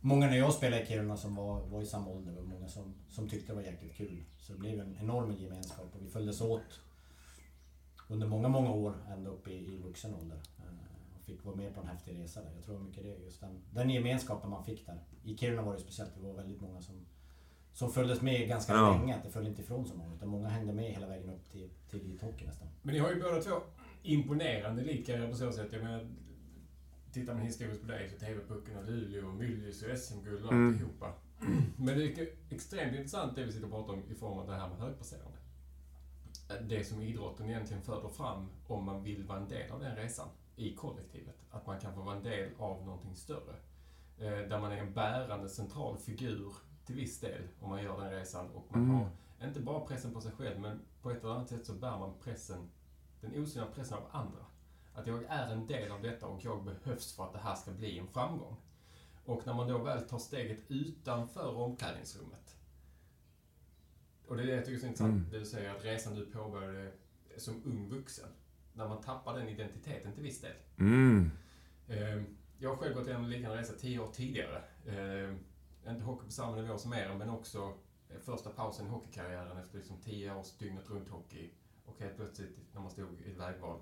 Speaker 1: många när jag spelade i Kiruna som var, var i samma ålder och många som, som tyckte det var jäkligt kul. Så det blev en enorm gemenskap och vi följdes åt under många, många år ända upp i, i vuxen ålder. Eh, och fick vara med på en häftig resa där. Jag tror mycket det, just den, den gemenskapen man fick där. I Kiruna var det speciellt, vi var väldigt många som som följdes med ganska ja. länge. Det föll inte ifrån så många. Utan många hängde med hela vägen upp till, till elithockey nästan.
Speaker 2: Men ni har ju båda två imponerande lika på så sätt. Jag menar, tittar man historiskt på dig så TV-pucken och Luleå och Myllys och SM-guld och mm. alltihopa. Men det är extremt intressant det vi sitter och pratar om i form av det här med högpresterande. Det som idrotten egentligen föder fram om man vill vara en del av den resan i kollektivet. Att man kan få vara en del av någonting större. Eh, där man är en bärande central figur till viss del om man gör den resan. Och man mm. har inte bara pressen på sig själv, men på ett eller annat sätt så bär man pressen, den osynliga pressen av andra. Att jag är en del av detta och jag behövs för att det här ska bli en framgång. Och när man då väl tar steget utanför omklädningsrummet. Och det är det jag tycker är så intressant, mm. det du säger att resan du påbörjade som ung vuxen. När man tappar den identiteten till viss del. Mm. Ehm, jag har själv gått igenom en liknande resa tio år tidigare. Ehm, inte hockey på samma nivå som er, men också eh, första pausen i hockeykarriären efter liksom tio års dygnet runt hockey. Och helt plötsligt, när man stod i ett vägval,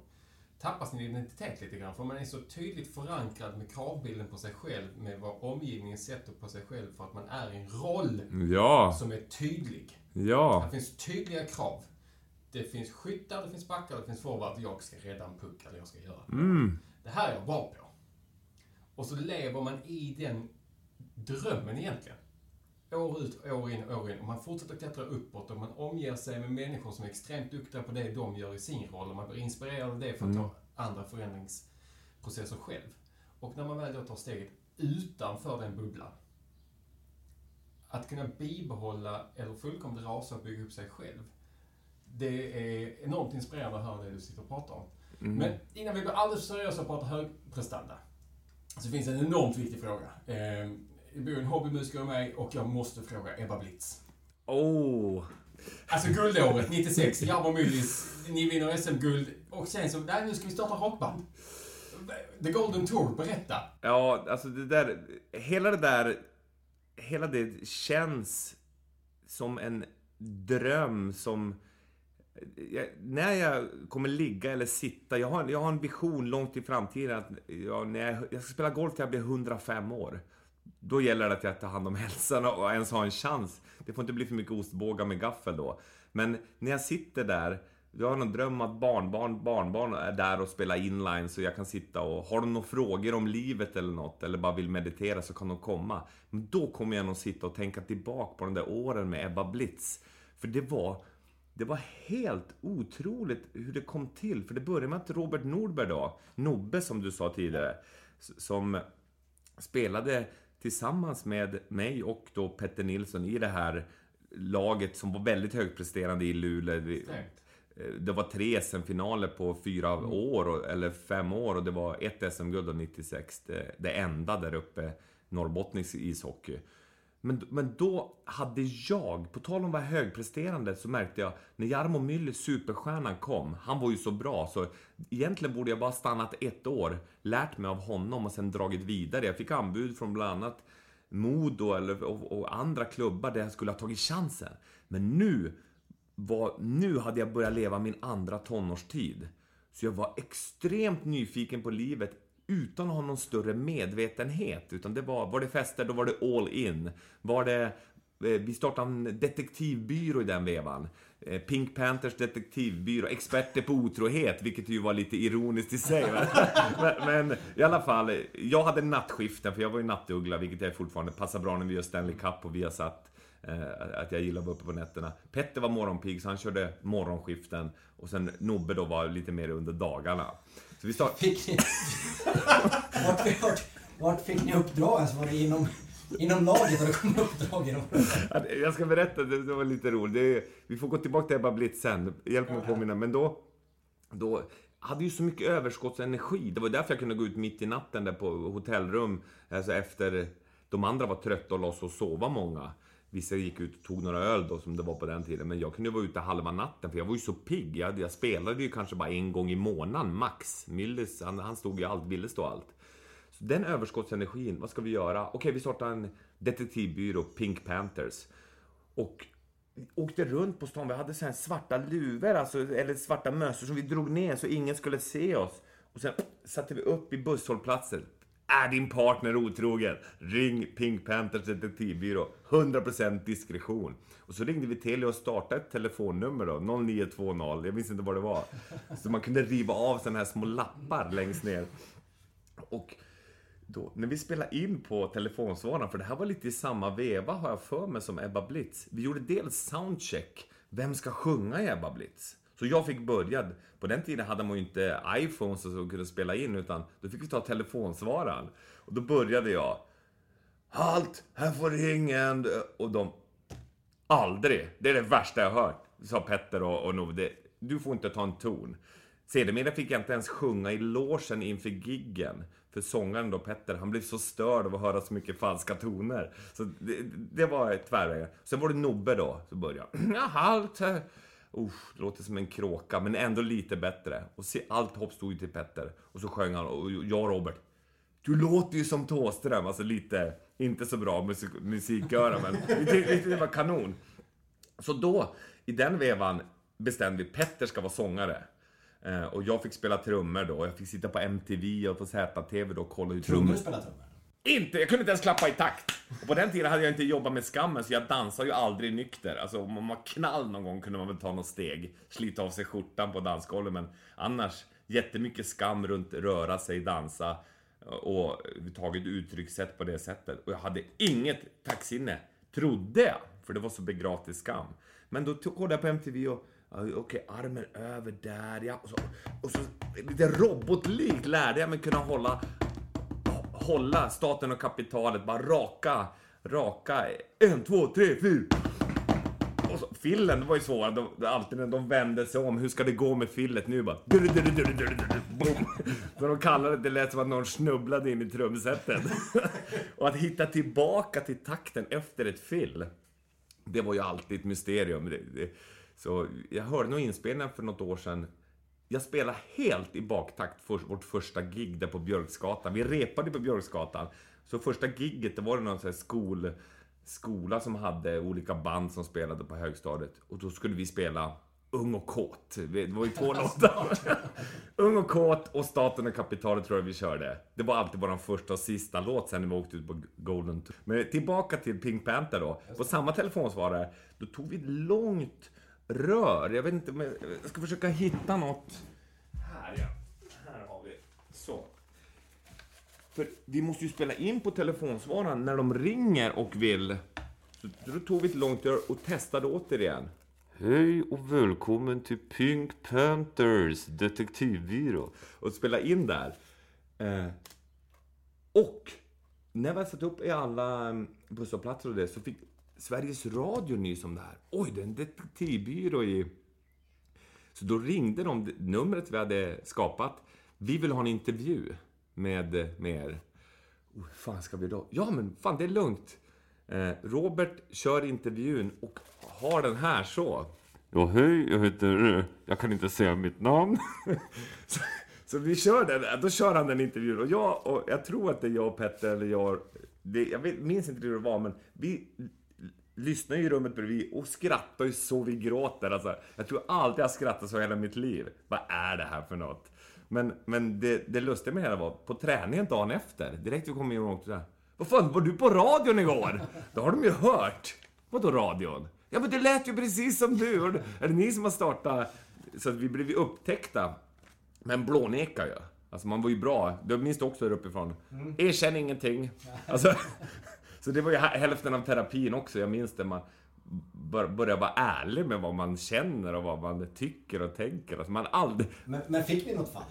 Speaker 2: tappa sin identitet lite grann. För man är så tydligt förankrad med kravbilden på sig själv, med vad omgivningen sätter på sig själv för att man är i en roll
Speaker 3: ja.
Speaker 2: som är tydlig.
Speaker 3: Ja.
Speaker 2: Det finns tydliga krav. Det finns skyttar, det finns backar, det finns forward. Jag ska rädda en puck, eller jag ska göra.
Speaker 3: Mm.
Speaker 2: Det här är jag bra på. Och så lever man i den drömmen egentligen. år ut, år in, år in. Och man fortsätter klättra uppåt och man omger sig med människor som är extremt duktiga på det de gör i sin roll. Och man blir inspirerad av det för att
Speaker 3: Mm.
Speaker 2: ta andra förändringsprocesser själv. Och när man väl då tar steget utanför den bubblan. Att kunna bibehålla eller fullkomligt rasa och bygga upp sig själv. Det är enormt inspirerande att höra det du sitter och pratar om.
Speaker 3: Mm.
Speaker 2: Men innan vi blir alldeles seriösa och pratar högprestanda. Så finns en enormt viktig fråga. Eh, det bor en hobbymusiker med mig och jag måste fråga Ebba Blitz.
Speaker 3: Oh,
Speaker 2: Alltså guldåret 96, Jarmo Myllys, ni vinner SM-guld och sen så, nej nu ska vi starta rockband. The Golden Tour, berätta.
Speaker 3: Ja, alltså det där... Hela det där... Hela det känns som en dröm som... Jag, när jag kommer ligga eller sitta, jag har, jag har en vision långt i framtiden att jag, när jag, jag ska spela golf till jag blir 105 år. Då gäller det att jag tar hand om hälsan och ens har en chans. Det får inte bli för mycket ostbågar med gaffel då. Men när jag sitter där, jag har någon dröm att barnbarn, barnbarn är där och spelar inline så jag kan sitta och har de några frågor om livet eller något eller bara vill meditera så kan de komma. Men då kommer jag nog sitta och tänka tillbaka på de där åren med Ebba Blitz. För det var, det var helt otroligt hur det kom till. För det började med att Robert Nordberg då, Nobbe som du sa tidigare, som spelade tillsammans med mig och då Petter Nilsson i det här laget som var väldigt högpresterande i Luleå. Stärkt. Det var tre SM-finaler på fyra år, och- eller fem år, och det var ett SM-guld då 96. Det, det enda där uppe, norrbottnisk ishockey. Men, men då hade jag, på tal om att vara högpresterande, så märkte jag när Jarmo Myller, superstjärnan, kom. Han var ju så bra, så egentligen borde jag bara stannat ett år, lärt mig av honom och sen dragit vidare. Jag fick anbud från bland annat Modo eller, och, och andra klubbar där jag skulle ha tagit chansen. Men nu var, nu hade jag börjat leva min andra tonårstid. Så jag var extremt nyfiken på livet utan att ha någon större medvetenhet. Utan det var, var det fester, då var det all in. Var det, eh, vi startade en detektivbyrå i den vevan. Eh, Pink Panthers detektivbyrå, experter på otrohet, vilket ju var lite ironiskt i sig. men, men i alla fall, jag hade nattskiften, för jag var ju nattuggla, vilket jag fortfarande passar bra när vi gör Stanley Cup och vi har satt att jag gillar att vara uppe på nätterna. Petter var morgonpigg, så han körde morgonskiften. Och sen Nobbe då var lite mer under dagarna. Så vi start...
Speaker 1: Fick ni... vart, vart, vart fick ni uppdrag? Alltså var det inom, inom laget? Har det kommit uppdrag inom...
Speaker 3: Jag ska berätta, det, det var lite roligt. Vi får gå tillbaka till Ebba Blitz sen. Hjälp mig att påminna. Men då, då hade ju så mycket överskottsenergi. Det var därför jag kunde gå ut mitt i natten där på hotellrum. Alltså efter de andra var trötta och la sig och sova många. Vissa gick ut och tog några öl då, som det var på den tiden. Men jag kunde vara ute halva natten, för jag var ju så pigg. Jag, jag spelade ju kanske bara en gång i månaden, max. Myllys, han, han stod ju allt, ville stå allt. Så den överskottsenergin, vad ska vi göra? Okej, vi startar en detektivbyrå, Pink Panthers. Och åkte runt på stan. Vi hade så här svarta luvor, alltså, eller svarta mössor som vi drog ner så ingen skulle se oss. Och sen satte vi upp i busshållplatser. Är din partner otrogen? Ring Pink Panthers detektivbyrå. 100% diskretion. Och så ringde vi Telia och startade ett telefonnummer då, 0920. Jag minns inte vad det var. Så man kunde riva av sådana här små lappar längst ner. Och då, när vi spelade in på telefonsvararen, för det här var lite i samma veva har jag för mig som Ebba Blitz. Vi gjorde dels soundcheck. Vem ska sjunga i Ebba Blitz? Så jag fick börja. På den tiden hade man ju inte iPhones som kunde spela in, utan då fick vi ta telefonsvararen. Och då började jag. Halt! Här får ringen! Och de... Aldrig! Det är det värsta jag hört, sa Petter och, och Nove. Du får inte ta en ton. Sedermera fick jag inte ens sjunga i logen inför giggen. För sångaren då, Petter, han blev så störd av att höra så mycket falska toner. Så det, det var tvärvägen. Sen var det Nobbe då, som började. Ja, halt! Eh." Usch, det låter som en kråka, men ändå lite bättre. Och se, allt hopp stod ju till Petter. Och så sjöng han, och jag och Robert. Du låter ju som Thåström, alltså lite, inte så bra musik, musiköra, men vi tyckte det var kanon. Så då, i den vevan, bestämde vi Petter ska vara sångare. Eh, och jag fick spela trummor då, och jag fick sitta på MTV och på ZTV då och kolla hur
Speaker 1: Trummor
Speaker 3: trummor...
Speaker 1: spelar trummor.
Speaker 3: Inte! Jag kunde inte ens klappa i takt! Och på den tiden hade jag inte jobbat med skammen, så jag dansade ju aldrig nykter. Alltså om man var knall någon gång kunde man väl ta något steg, slita av sig skjortan på dansgolvet, men annars jättemycket skam runt röra sig, dansa och överhuvudtaget uttryckssätt på det sättet. Och jag hade inget tacksinne, Trodde jag, för det var så begravt i skam. Men då kollade jag på MTV och Okej, okay, armen över där, ja. Och så, och så lite robotlikt lärde jag mig kunna hålla hålla staten och kapitalet, bara raka, raka, en, två, tre, fyra. Och så, fillen var ju svår, de, alltid när de vände sig om, hur ska det gå med fillet nu bara? De kallade det, det lät som att någon snubblade in i trumsetet. och att hitta tillbaka till takten efter ett fill, det var ju alltid ett mysterium. Så jag hörde nog inspelningen för något år sedan jag spelade helt i baktakt för vårt första gig där på Björksgatan. Vi repade på Björksgatan. Så första gigget, det var det någon sån här skol, skola som hade olika band som spelade på högstadiet. Och då skulle vi spela Ung och kåt. Det var ju två låtar. Ung och kåt och Staten och kapitalet tror jag vi körde. Det var alltid vår första och sista låt sen när vi åkte ut på Golden Tour. Men tillbaka till Pink Panther då. På samma telefonsvarare, då tog vi ett långt rör. Jag vet inte, men jag ska försöka hitta något. Här ja. Här har vi. Så. För vi måste ju spela in på telefonsvararen när de ringer och vill. Så då tog vi ett långt rör och testade återigen. Hej och välkommen till Pink Panthers detektivbyrå. Och spela in där. Eh, och när vi satt upp i alla mm, busshållplatser och det så fick Sveriges Radio nys om det här. Oj, det är en detektivbyrå i... Så då ringde de numret vi hade skapat. Vi vill ha en intervju med, med er. Oh, fan ska vi då? Ja, men fan det är lugnt. Eh, Robert kör intervjun och har den här så. Ja, hej, jag heter... eh, Jag kan inte säga mitt namn. så, så vi kör den, då kör han den intervjun. Och jag, och jag tror att det är jag och Petter, eller jag... Det, jag vet, minns inte hur det var, men vi lyssnar ju i rummet bredvid och skrattar ju så vi gråter. Alltså, jag tror aldrig jag skrattat så hela mitt liv. Vad är det här för något? Men, men det, det lustiga med det hela var, på träningen dagen efter, direkt vi kom in och åkte där. Vad fan, var du på radion igår? Då har de ju hört. Vadå radion? Ja men det lät ju precis som du. Det- Är det ni som har startat? Så att vi blev ju upptäckta. Men blåneka ju. Alltså man var ju bra. Du minns du också där uppifrån? Erkänn ingenting. Alltså, så det var ju hä- hälften av terapin också. Jag minns det. Man bör- börjar vara ärlig med vad man känner och vad man tycker och tänker. Alltså man aldrig...
Speaker 1: Men, men fick ni något fall?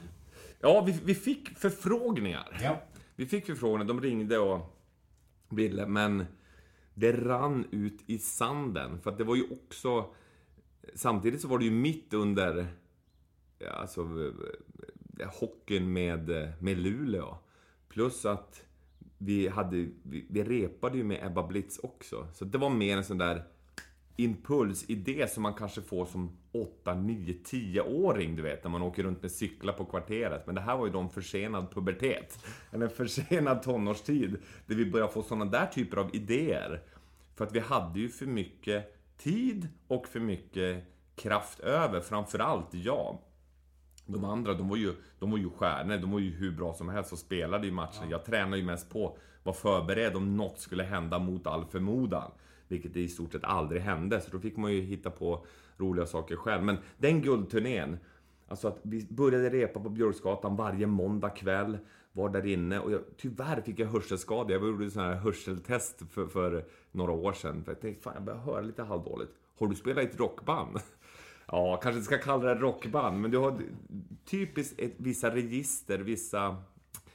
Speaker 3: Ja, vi, vi fick förfrågningar.
Speaker 1: Ja.
Speaker 3: Vi fick förfrågningar, de ringde och ville, men det rann ut i sanden. För att det var ju också... Samtidigt så var det ju mitt under alltså, eh, hockeyn med, med Luleå. Plus att vi, hade, vi, vi repade ju med Ebba Blitz också. Så det var mer en sån där impulsidé som man kanske får som 8, 9, 10-åring, du vet, när man åker runt med cyklar på kvarteret. Men det här var ju då en försenad pubertet. Eller en försenad tonårstid, där vi började få såna där typer av idéer. För att vi hade ju för mycket tid och för mycket kraft över, framförallt jag. De andra, de var ju, de var ju stjärnor, de var ju hur bra som helst och spelade i matchen. Jag tränade ju mest på, var förberedd om något skulle hända mot all förmodan. Vilket i stort sett aldrig hände, så då fick man ju hitta på roliga saker själv. Men den guldturnén, alltså att vi började repa på Björksgatan varje måndag kväll, var där inne och jag, tyvärr fick jag hörselskada. Jag gjorde sån här hörseltest för, för några år sedan. För jag tänkte, fan jag börjar höra lite halvdåligt. Har du spelat i ett rockband? Ja, kanske inte ska kalla det rockband, men du har typiskt ett, vissa register, vissa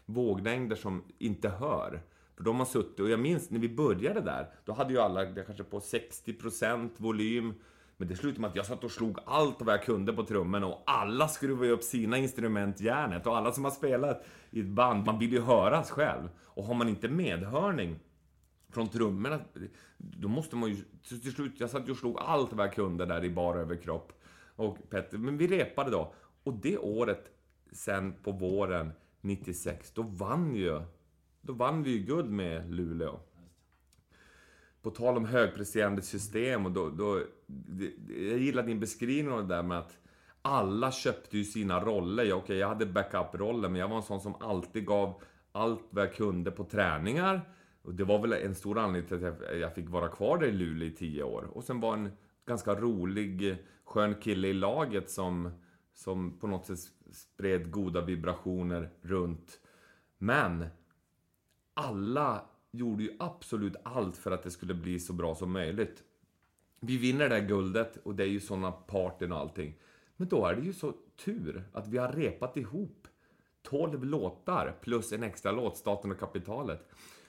Speaker 3: våglängder som inte hör. För de har suttit, och jag minns när vi började där, då hade ju alla det kanske på 60% volym. Men det slutade med att jag satt och slog allt vad jag kunde på trummorna och alla skruvade upp sina instrument järnet. Och alla som har spelat i ett band, man vill ju höras själv. Och har man inte medhörning från trummorna, då måste man ju... så Till slut, jag satt ju och slog allt vad jag kunde där i bara överkropp. Och Petter, men vi repade då. Och det året, sen på våren 96, då vann ju... Då vann vi ju guld med Luleå. På tal om högpresterande system och då... då jag gillar din beskrivning av det där med att alla köpte ju sina roller. Ja, okej, jag hade backup-rollen, men jag var en sån som alltid gav allt vad jag kunde på träningar. Och det var väl en stor anledning till att jag, jag fick vara kvar där i Luleå i tio år. Och sen var en ganska rolig, skön kille i laget som, som på något sätt spred goda vibrationer runt. Men alla gjorde ju absolut allt för att det skulle bli så bra som möjligt. Vi vinner det här guldet och det är ju sådana partyn och allting. Men då är det ju så tur att vi har repat ihop 12 låtar plus en extra låt, Staten och kapitalet.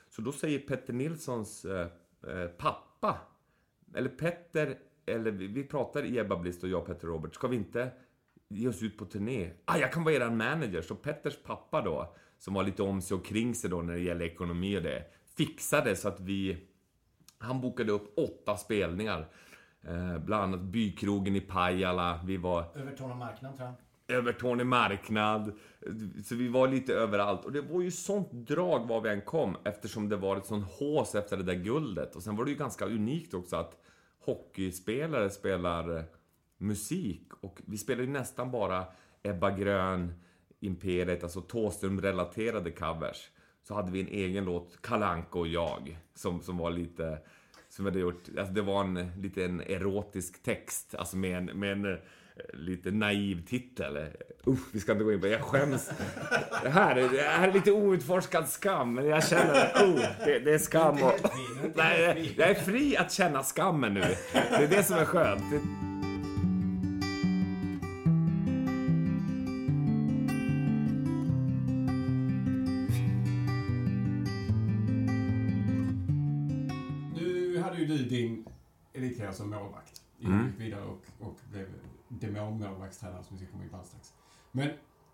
Speaker 3: Så då säger Petter Nilssons eh, eh, pappa, eller Petter, eller vi, vi pratar Ebba Blist och jag Petter Robert, ska vi inte ge oss ut på turné? Ah, jag kan vara eran manager. Så Petters pappa då, som var lite om sig och kring sig då när det gäller ekonomi och det, fixade så att vi... Han bokade upp åtta spelningar. Eh, bland annat Bykrogen i Pajala. Vi var
Speaker 1: Övertorneå marknad tror jag.
Speaker 3: Övertorneå marknad. Så vi var lite överallt. Och det var ju sånt drag var vi än kom eftersom det var ett sånt hås efter det där guldet. Och sen var det ju ganska unikt också att hockeyspelare spelar musik. Och vi spelar ju nästan bara Ebba Grön, Imperiet, alltså Thåström-relaterade covers. Så hade vi en egen låt, Kalanko och jag, som, som var lite... Som hade gjort, alltså det var en liten erotisk text, alltså med en, med en lite naiv titel. Usch, vi ska inte gå in på det. Jag skäms. Det här, är, det här är lite outforskad skam, men jag känner oh, det, det är skam. Och, nej, jag är fri att känna skammen nu. Det är det som är skönt.
Speaker 2: Nu hade ju du din elitkarriär som målvakt. Du gick vidare och, demonmålvaktstränare som vi ska komma in på alldeles strax. Men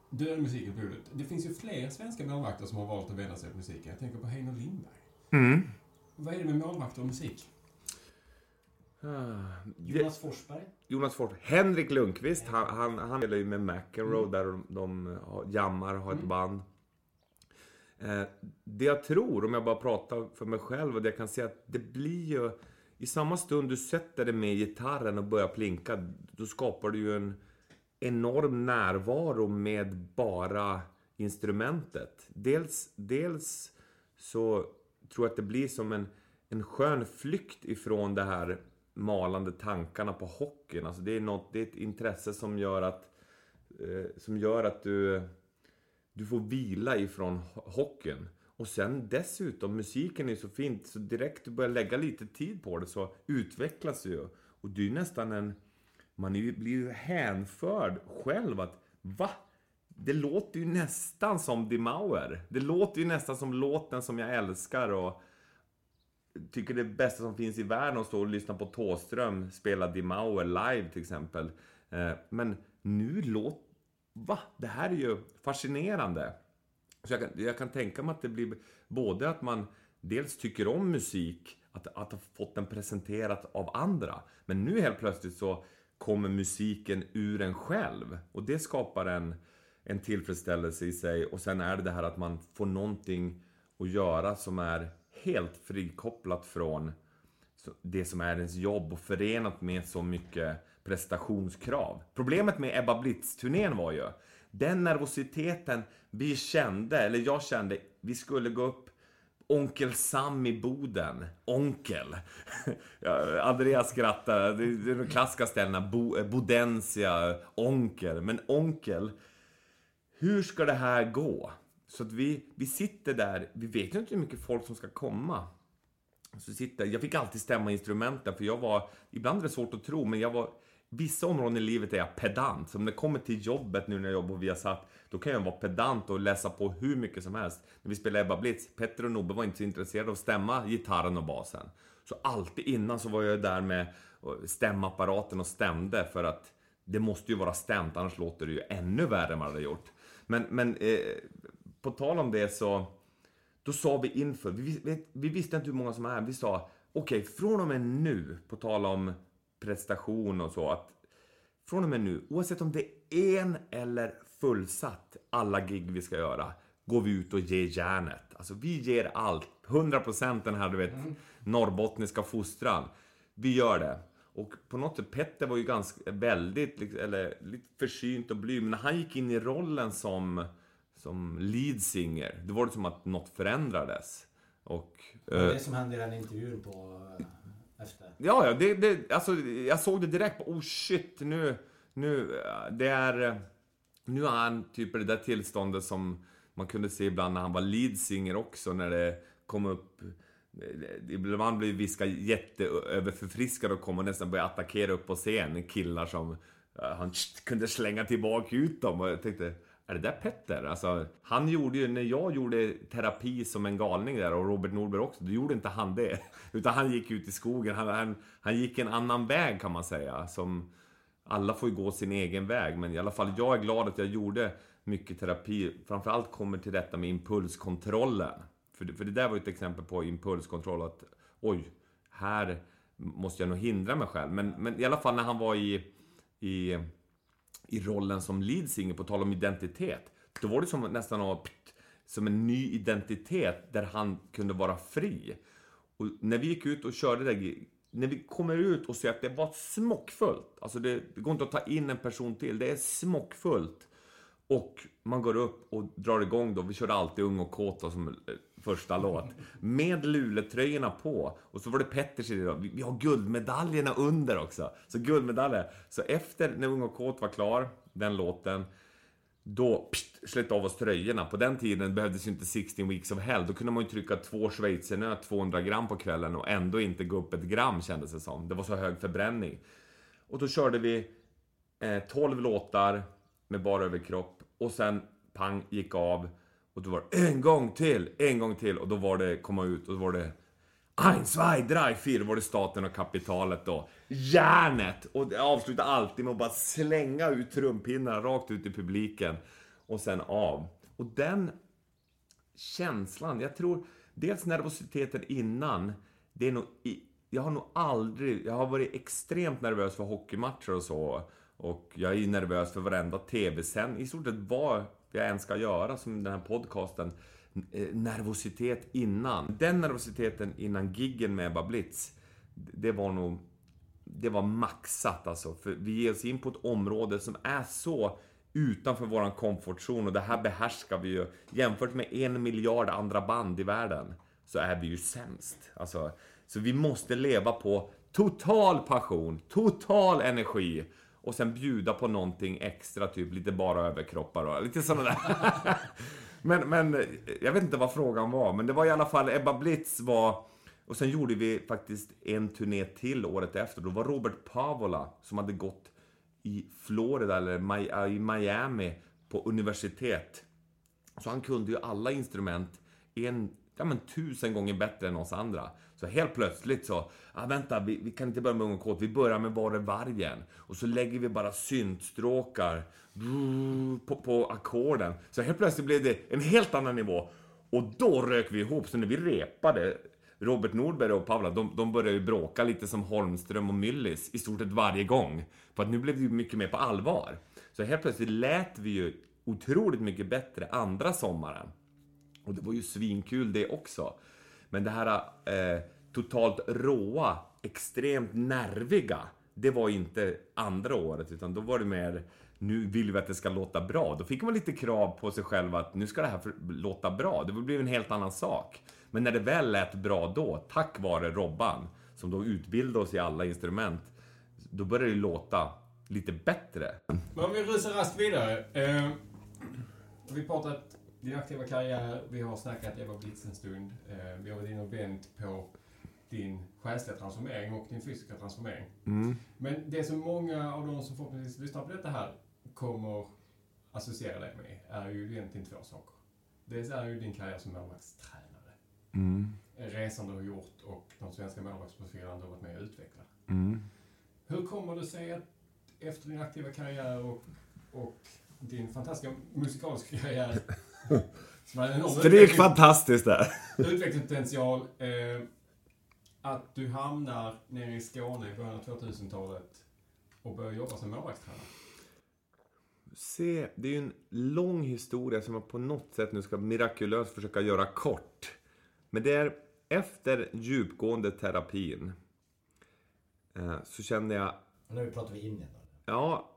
Speaker 2: du är musik i blodet. Det finns ju fler svenska målvakter som har valt att vända sig till musiken. Jag tänker på Heino Lindberg.
Speaker 3: mm.
Speaker 2: Vad är det med målvakter och musik?
Speaker 3: Ah,
Speaker 1: Jonas Forsberg.
Speaker 3: Jonas Fors. Henrik Lundqvist, han, han, han spelar ju med McEnroe där de, de jammar, har ett band. Eh, det jag tror, om jag bara pratar för mig själv, och det jag kan se att det blir ju... I samma stund du sätter dig med gitarren och börjar plinka, då skapar du ju en enorm närvaro med bara instrumentet. Dels, dels så tror jag att det blir som en, en skön flykt ifrån det här malande tankarna på hockeyn. Alltså det, är något, det är ett intresse som gör att, eh, som gör att du, du får vila ifrån hockeyn. Och sen dessutom, musiken är så fint, så direkt du börjar lägga lite tid på det så utvecklas det ju. Och det är ju nästan en... Man är blir ju hänförd själv att va? Det låter ju nästan som Die Mauer. Det låter ju nästan som låten som jag älskar och tycker det är bästa som finns i världen att stå och lyssna på Thåström spela Die Mauer live till exempel. Eh, men nu låter... Va? Det här är ju fascinerande. Så jag kan, jag kan tänka mig att det blir både att man dels tycker om musik, att, att ha fått den presenterat av andra. Men nu helt plötsligt så kommer musiken ur en själv. Och det skapar en, en tillfredsställelse i sig. Och sen är det det här att man får någonting att göra som är helt frikopplat från det som är ens jobb och förenat med så mycket prestationskrav. Problemet med Ebba Blitz-turnén var ju den nervositeten vi kände, eller jag kände, vi skulle gå upp Onkel Sam i Boden. Onkel. Andreas skrattar. Det är de klassiska ställena. Bo, eh, Bodensia, Onkel. Men Onkel, hur ska det här gå? Så att vi, vi sitter där, vi vet ju inte hur mycket folk som ska komma. Så sitter, jag fick alltid stämma instrumenten för jag var, ibland är det svårt att tro, men jag var, vissa områden i livet är jag pedant. Så om det kommer till jobbet nu när jag jobbar via satt, då kan jag vara pedant och läsa på hur mycket som helst. När vi spelade Ebba Blitz, Petter och Nobbe var inte så intresserade av att stämma gitarren och basen. Så alltid innan så var jag där med stämapparaten och stämde för att det måste ju vara stämt, annars låter det ju ännu värre än vad det hade gjort. Men, men eh, på tal om det så då sa vi inför, vi, vi, vi visste inte hur många som är här, vi sa okej, från och med nu, på tal om prestation och så, att från och med nu, oavsett om det är en eller fullsatt, alla gig vi ska göra, går vi ut och ger järnet. Alltså vi ger allt, 100% den här du vet, norrbottniska fostran. Vi gör det. Och på något sätt, Petter var ju ganska, väldigt, liksom, eller lite försynt och blyg, men när han gick in i rollen som som lead singer, då var det som att något förändrades. Och...
Speaker 1: Det var
Speaker 3: eh,
Speaker 1: det som hände i den intervjun på...
Speaker 3: Ja, ja, det, det, alltså, jag såg det direkt. Oh shit, nu, nu, eh, det är, eh, nu är han typ i det där tillståndet som man kunde se ibland när han var lead singer också, när det kom upp eh, Ibland blev Viska jätteöverförfriskad och kommer nästan började attackera upp på scen. Killar som han kunde slänga tillbaka ut dem. Och jag tänkte, är det där Petter? Alltså, han gjorde ju, när jag gjorde terapi som en galning där och Robert Norberg också, då gjorde inte han det. Utan han gick ut i skogen, han, han, han gick en annan väg kan man säga. Som, alla får ju gå sin egen väg, men i alla fall jag är glad att jag gjorde mycket terapi. Framförallt kommer till detta med impulskontrollen. För, för det där var ju ett exempel på impulskontroll, att oj, här måste jag nog hindra mig själv. Men, men i alla fall när han var i, i i rollen som leadsinger, på tal om identitet. Då var det som nästan som en ny identitet där han kunde vara fri. Och när vi gick ut och körde det när vi kommer ut och ser att det var smockfullt, alltså det, det går inte att ta in en person till, det är smockfullt. Och man går upp och drar igång då, vi körde alltid Ung och kåt som eh, första låt. Med Luletröjorna på. Och så var det Petters idé då. Vi har guldmedaljerna under också. Så guldmedaljer. Så efter när Ung och kåt var klar, den låten, då pst, slet av oss tröjorna. På den tiden behövdes ju inte 16 weeks of hell. Då kunde man ju trycka två schweizernöt 200 gram på kvällen och ändå inte gå upp ett gram kändes det som. Det var så hög förbränning. Och då körde vi eh, 12 låtar med bara överkropp och sen pang gick av. Och då var det en gång till, en gång till. Och då var det, komma ut och då var det Ein, zwei, drei, vier var det staten och kapitalet då. Järnet! Och det avslutade alltid med att bara slänga ut trumpinnar rakt ut i publiken. Och sen av. Och den känslan, jag tror dels nervositeten innan, det är nog... Jag har nog aldrig... Jag har varit extremt nervös för hockeymatcher och så. Och jag är nervös för varenda TV-sändning. I stort sett vad jag än ska göra, som den här podcasten. Eh, nervositet innan. Den nervositeten innan giggen med Ebba Blitz, det var nog... Det var maxat alltså. För vi ger oss in på ett område som är så utanför våran komfortzon och det här behärskar vi ju. Jämfört med en miljard andra band i världen så är vi ju sämst. Alltså, så vi måste leva på total passion, total energi och sen bjuda på någonting extra, typ lite bara överkroppar och lite sådana där. men, men jag vet inte vad frågan var, men det var i alla fall Ebba Blitz var... Och sen gjorde vi faktiskt en turné till året efter. Då var Robert Pavola som hade gått i Florida eller i Miami på universitet. Så han kunde ju alla instrument en, ja men tusen gånger bättre än oss andra. Så helt plötsligt så, ah, vänta, vi, vi kan inte börja med Ung och kåt. vi börjar med Var är vargen? Och så lägger vi bara syntstråkar på, på ackorden. Så helt plötsligt blev det en helt annan nivå. Och då rök vi ihop, så när vi repade, Robert Nordberg och Pavla, de, de började ju bråka lite som Holmström och Myllis i stort sett varje gång. För att nu blev det ju mycket mer på allvar. Så helt plötsligt lät vi ju otroligt mycket bättre andra sommaren. Och det var ju svinkul det också. Men det här eh, totalt råa, extremt nerviga, det var inte andra året, utan då var det mer nu vill vi att det ska låta bra. Då fick man lite krav på sig själv att nu ska det här låta bra. Det blev en helt annan sak. Men när det väl lät bra då, tack vare Robban, som då utbildade oss i alla instrument, då började det låta lite bättre.
Speaker 2: Men om vi rusar raskt vidare. Eh, vi pratat din aktiva karriär, vi har snackat Eva Blitz en stund. Eh, vi har varit inne och vänt på din själsliga transformering och din fysiska transformering.
Speaker 3: Mm.
Speaker 2: Men det som många av de som förhoppningsvis lyssnar på detta här kommer associera dig med är ju egentligen två saker. Dels är ju din karriär som målvaktstränare.
Speaker 3: Mm.
Speaker 2: Resan du har gjort och de svenska målvaktsprofilerna du har varit med och utvecklat.
Speaker 3: Mm.
Speaker 2: Hur kommer det sig att efter din aktiva karriär och, och din fantastiska musikaliska karriär
Speaker 3: Stryk fantastiskt där.
Speaker 2: Utvecklingspotential. Eh, att du hamnar nere i Skåne i början av 2000-talet och börjar jobba som målvaktstränare.
Speaker 3: Se, det är ju en lång historia som jag på något sätt nu ska mirakulöst försöka göra kort. Men det är efter djupgående terapin eh, så kände jag...
Speaker 1: Nu pratar vi Indien då?
Speaker 3: Ja,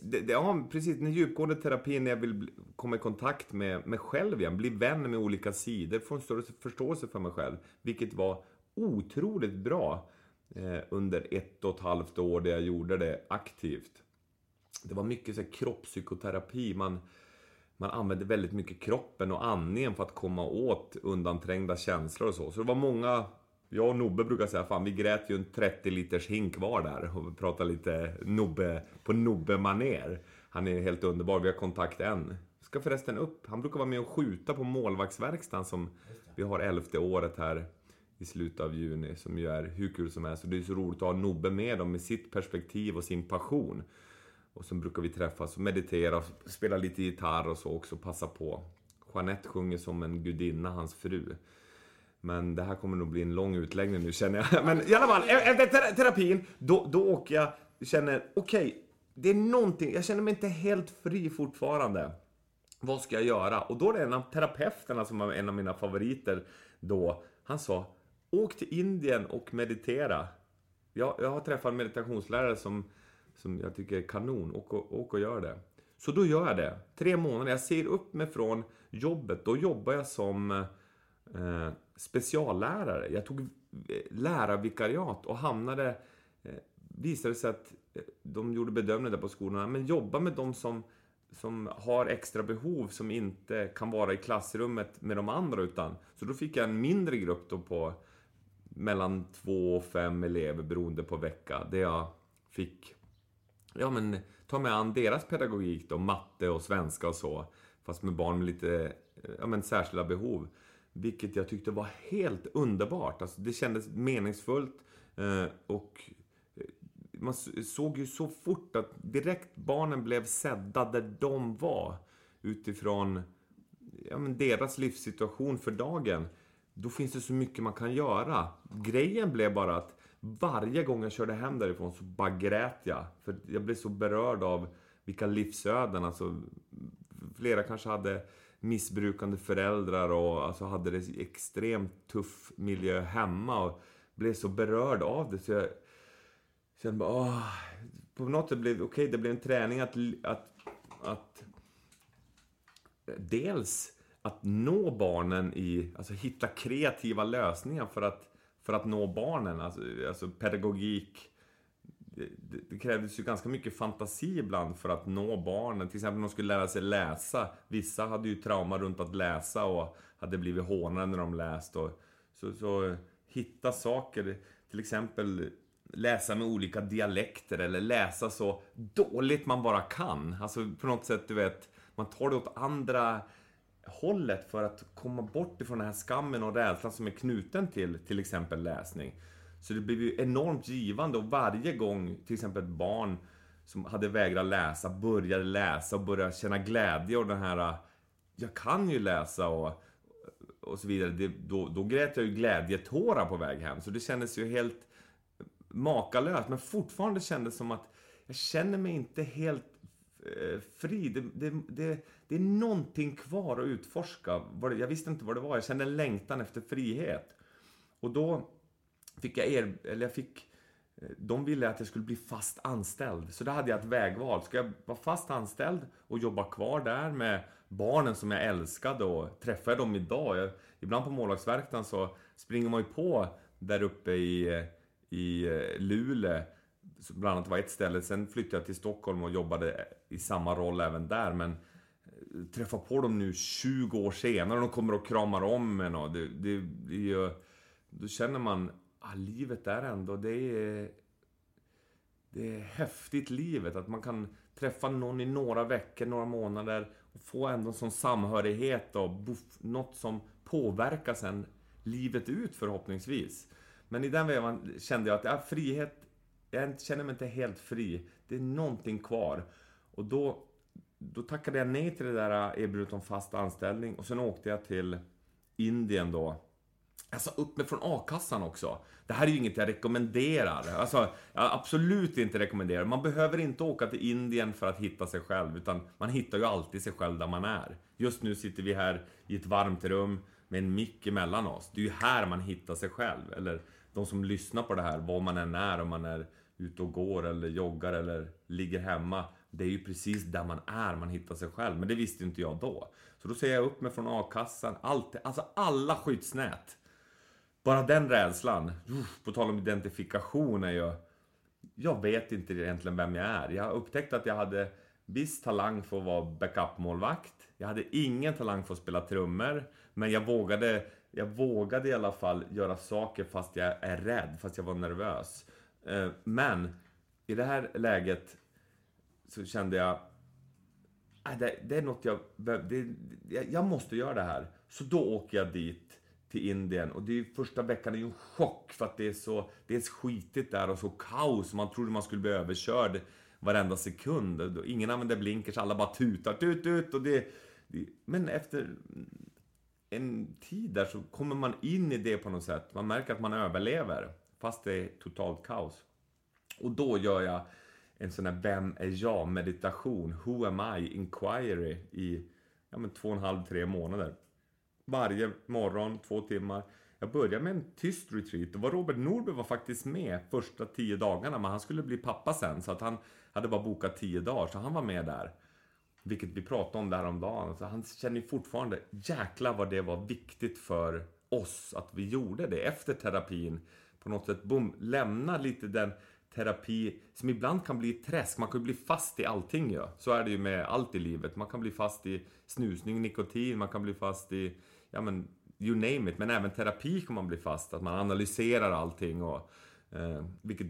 Speaker 3: det, det, ja, precis. Den djupgående terapin när jag vill komma i kontakt med mig själv igen, bli vän med olika sidor, få en större förståelse för mig själv. Vilket var otroligt bra eh, under ett och ett halvt år där jag gjorde det aktivt. Det var mycket så här, kroppspsykoterapi. Man, man använde väldigt mycket kroppen och andningen för att komma åt undanträngda känslor och så. Så det var många jag och Nobbe brukar säga, fan vi grät ju en 30 liters hink var där och pratade lite Nobbe, på Nobbe-maner. Han är helt underbar, vi har kontakt än. Ska förresten upp, han brukar vara med och skjuta på målvaktsverkstan som vi har elfte året här i slutet av juni, som ju är hur kul som helst. Och det är så roligt att ha Nobbe med dem med sitt perspektiv och sin passion. Och sen brukar vi träffas och meditera, spela lite gitarr och så också, passa på. Jeanette sjunger som en gudinna, hans fru. Men det här kommer nog bli en lång utläggning nu känner jag. Men i alla fall, e- efter terapin, då, då åker jag, känner, okej, okay, det är någonting, jag känner mig inte helt fri fortfarande. Vad ska jag göra? Och då är det en av terapeuterna som var en av mina favoriter då, han sa, åk till Indien och meditera. Jag, jag har träffat en meditationslärare som, som jag tycker är kanon, åk och, åk och gör det. Så då gör jag det. Tre månader, jag ser upp mig från jobbet, då jobbar jag som eh, speciallärare. Jag tog eh, lärarvikariat och hamnade... Eh, visade sig att eh, de gjorde bedömningar där på skolorna, men jobba med de som, som har extra behov som inte kan vara i klassrummet med de andra utan... Så då fick jag en mindre grupp då på mellan två och fem elever beroende på vecka, där jag fick ja, men, ta mig an deras pedagogik då, matte och svenska och så, fast med barn med lite ja, men, särskilda behov. Vilket jag tyckte var helt underbart. Alltså, det kändes meningsfullt eh, och eh, man såg ju så fort att direkt barnen blev sedda där de var utifrån ja, men deras livssituation för dagen. Då finns det så mycket man kan göra. Grejen blev bara att varje gång jag körde hem därifrån så bara grät jag. För jag blev så berörd av vilka livsöden. Alltså, flera kanske hade missbrukande föräldrar och alltså hade det extremt tuff miljö hemma och blev så berörd av det så jag kände bara, åh, på något sätt blev okej, okay, det blev en träning att, att, att dels att nå barnen i, alltså hitta kreativa lösningar för att, för att nå barnen, alltså, alltså pedagogik, det, det, krävdes ju ganska mycket fantasi ibland för att nå barnen. Till exempel när de skulle lära sig läsa. Vissa hade ju trauma runt att läsa och hade blivit hånade när de läst. Och, så, så hitta saker, till exempel läsa med olika dialekter eller läsa så dåligt man bara kan. Alltså på något sätt, du vet, man tar det åt andra hållet för att komma bort ifrån den här skammen och rädslan som är knuten till till exempel läsning. Så det blev ju enormt givande och varje gång till exempel ett barn som hade vägrat läsa började läsa och började känna glädje och den här jag kan ju läsa och, och så vidare. Det, då, då grät jag ju glädjetårar på väg hem. Så det kändes ju helt makalöst. Men fortfarande kändes det som att jag känner mig inte helt Eh, fri. Det, det, det, det, är någonting kvar att utforska. Jag visste inte vad det var. Jag kände en längtan efter frihet. Och då fick jag er, eller jag fick eh, de ville att jag skulle bli fast anställd. Så då hade jag ett vägval. Ska jag vara fast anställd och jobba kvar där med barnen som jag älskade och träffar jag dem idag? Jag, ibland på målvaktsverkstaden så springer man ju på där uppe i, i eh, Luleå. Bland annat var ett ställe. Sen flyttade jag till Stockholm och jobbade i samma roll även där. Men eh, träffa på dem nu 20 år senare och de kommer och kramar om en och det, det, det, då känner man ah, livet är ändå, det är... Det är häftigt livet, att man kan träffa någon i några veckor, några månader och få ändå en sån samhörighet och buff, något som påverkar sen livet ut förhoppningsvis. Men i den vevan kände jag att ja, frihet, jag känner mig inte helt fri. Det är någonting kvar. Och då, då tackade jag nej till det där äh, erbjudandet om fast anställning och sen åkte jag till Indien då jag sa upp mig från a-kassan också. Det här är ju inget jag rekommenderar. Alltså, jag absolut inte rekommenderar. Man behöver inte åka till Indien för att hitta sig själv, utan man hittar ju alltid sig själv där man är. Just nu sitter vi här i ett varmt rum med en mick emellan oss. Det är ju här man hittar sig själv. Eller de som lyssnar på det här, var man än är, om man är ute och går eller joggar eller ligger hemma. Det är ju precis där man är man hittar sig själv. Men det visste inte jag då. Så då säger jag upp mig från a-kassan. Allt, alltså alla skyddsnät. Bara den rädslan, på tal om identifikation är ju... Jag vet inte egentligen vem jag är. Jag upptäckte att jag hade viss talang för att vara backup-målvakt. Jag hade ingen talang för att spela trummor. Men jag vågade, jag vågade i alla fall göra saker fast jag är rädd, fast jag var nervös. Eh, men i det här läget så kände jag äh, det, det är något jag, det, jag måste göra det här. Så då åker jag dit till Indien och det är första veckan är ju en chock för att det är så, dels skitigt där och så kaos. Man trodde man skulle bli överkörd varenda sekund. Ingen använder blinkers, alla bara tutar, tut, tut och det, det men efter en tid där så kommer man in i det på något sätt. Man märker att man överlever fast det är totalt kaos. Och då gör jag en sån här Vem är jag? meditation, Who am I? Inquiry i ja, men två och en halv, tre månader. Varje morgon, två timmar. Jag började med en tyst retreat Det var Robert Norberg var faktiskt med första tio dagarna men han skulle bli pappa sen så att han hade bara bokat tio dagar så han var med där. Vilket vi pratade om där om dagen. Så han känner ju fortfarande, jäklar vad det var viktigt för oss att vi gjorde det efter terapin. På något sätt, boom, lämna lite den terapi som ibland kan bli ett träsk. Man kan ju bli fast i allting ju. Ja. Så är det ju med allt i livet. Man kan bli fast i snusning, nikotin, man kan bli fast i, ja men, you name it. Men även terapi kan man bli fast, att man analyserar allting och eh, vilket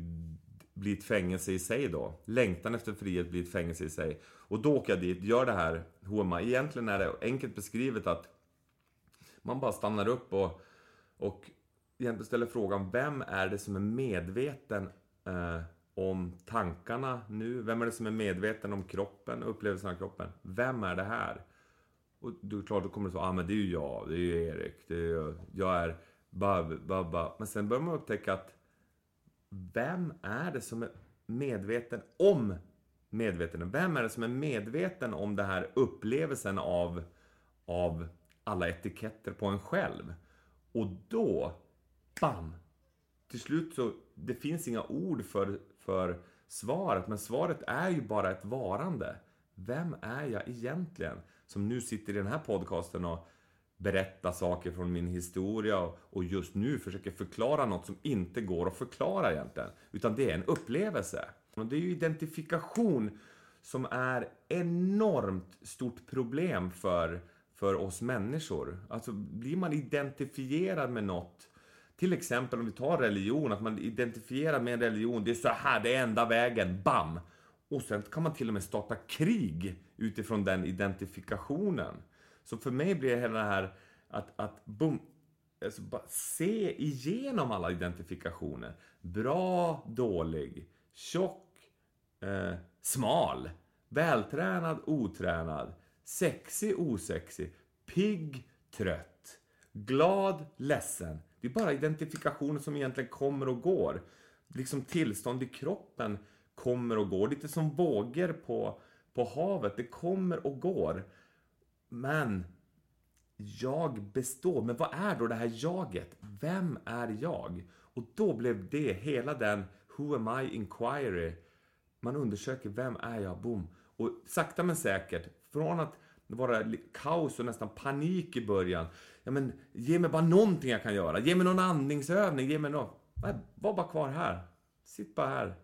Speaker 3: blir ett fängelse i sig då. Längtan efter frihet blir ett fängelse i sig. Och då åker jag dit, gör det här HMA. Egentligen är det enkelt beskrivet att man bara stannar upp och, och egentligen ställer frågan, vem är det som är medveten eh, om tankarna nu? Vem är det som är medveten om kroppen, upplevelsen av kroppen? Vem är det här? Och du klart, då kommer det så, ah men det är ju jag, det är ju Erik, det är ju, jag är bab, bab, Men sen börjar man upptäcka att vem är det som är medveten om medveten? Vem är det som är medveten om den här upplevelsen av, av alla etiketter på en själv? Och då, bam! Till slut så, det finns inga ord för, för svaret, men svaret är ju bara ett varande. Vem är jag egentligen? Som nu sitter i den här podcasten och berättar saker från min historia och just nu försöker förklara något som inte går att förklara egentligen. Utan det är en upplevelse. Och det är ju identifikation som är enormt stort problem för, för oss människor. Alltså blir man identifierad med något till exempel om vi tar religion, att man identifierar med en religion, det är så här, det är enda vägen, bam! Och sen kan man till och med starta krig utifrån den identifikationen. Så för mig blir det hela det här att, att boom, alltså bara se igenom alla identifikationer. Bra, dålig, tjock, eh, smal, vältränad, otränad, sexig, osexig, pigg, trött, glad, ledsen. Det är bara identifikationer som egentligen kommer och går. Liksom tillstånd i kroppen kommer och går. Lite som vågor på, på havet. Det kommer och går. Men jag består. Men vad är då det här jaget? Vem är jag? Och då blev det hela den Who am I inquiry. Man undersöker vem är jag? Boom. Och sakta men säkert, från att vara kaos och nästan panik i början. Ja, men ge mig bara någonting jag kan göra. Ge mig någon andningsövning. Ge mig något. Nej, var bara kvar här. Sitt bara här.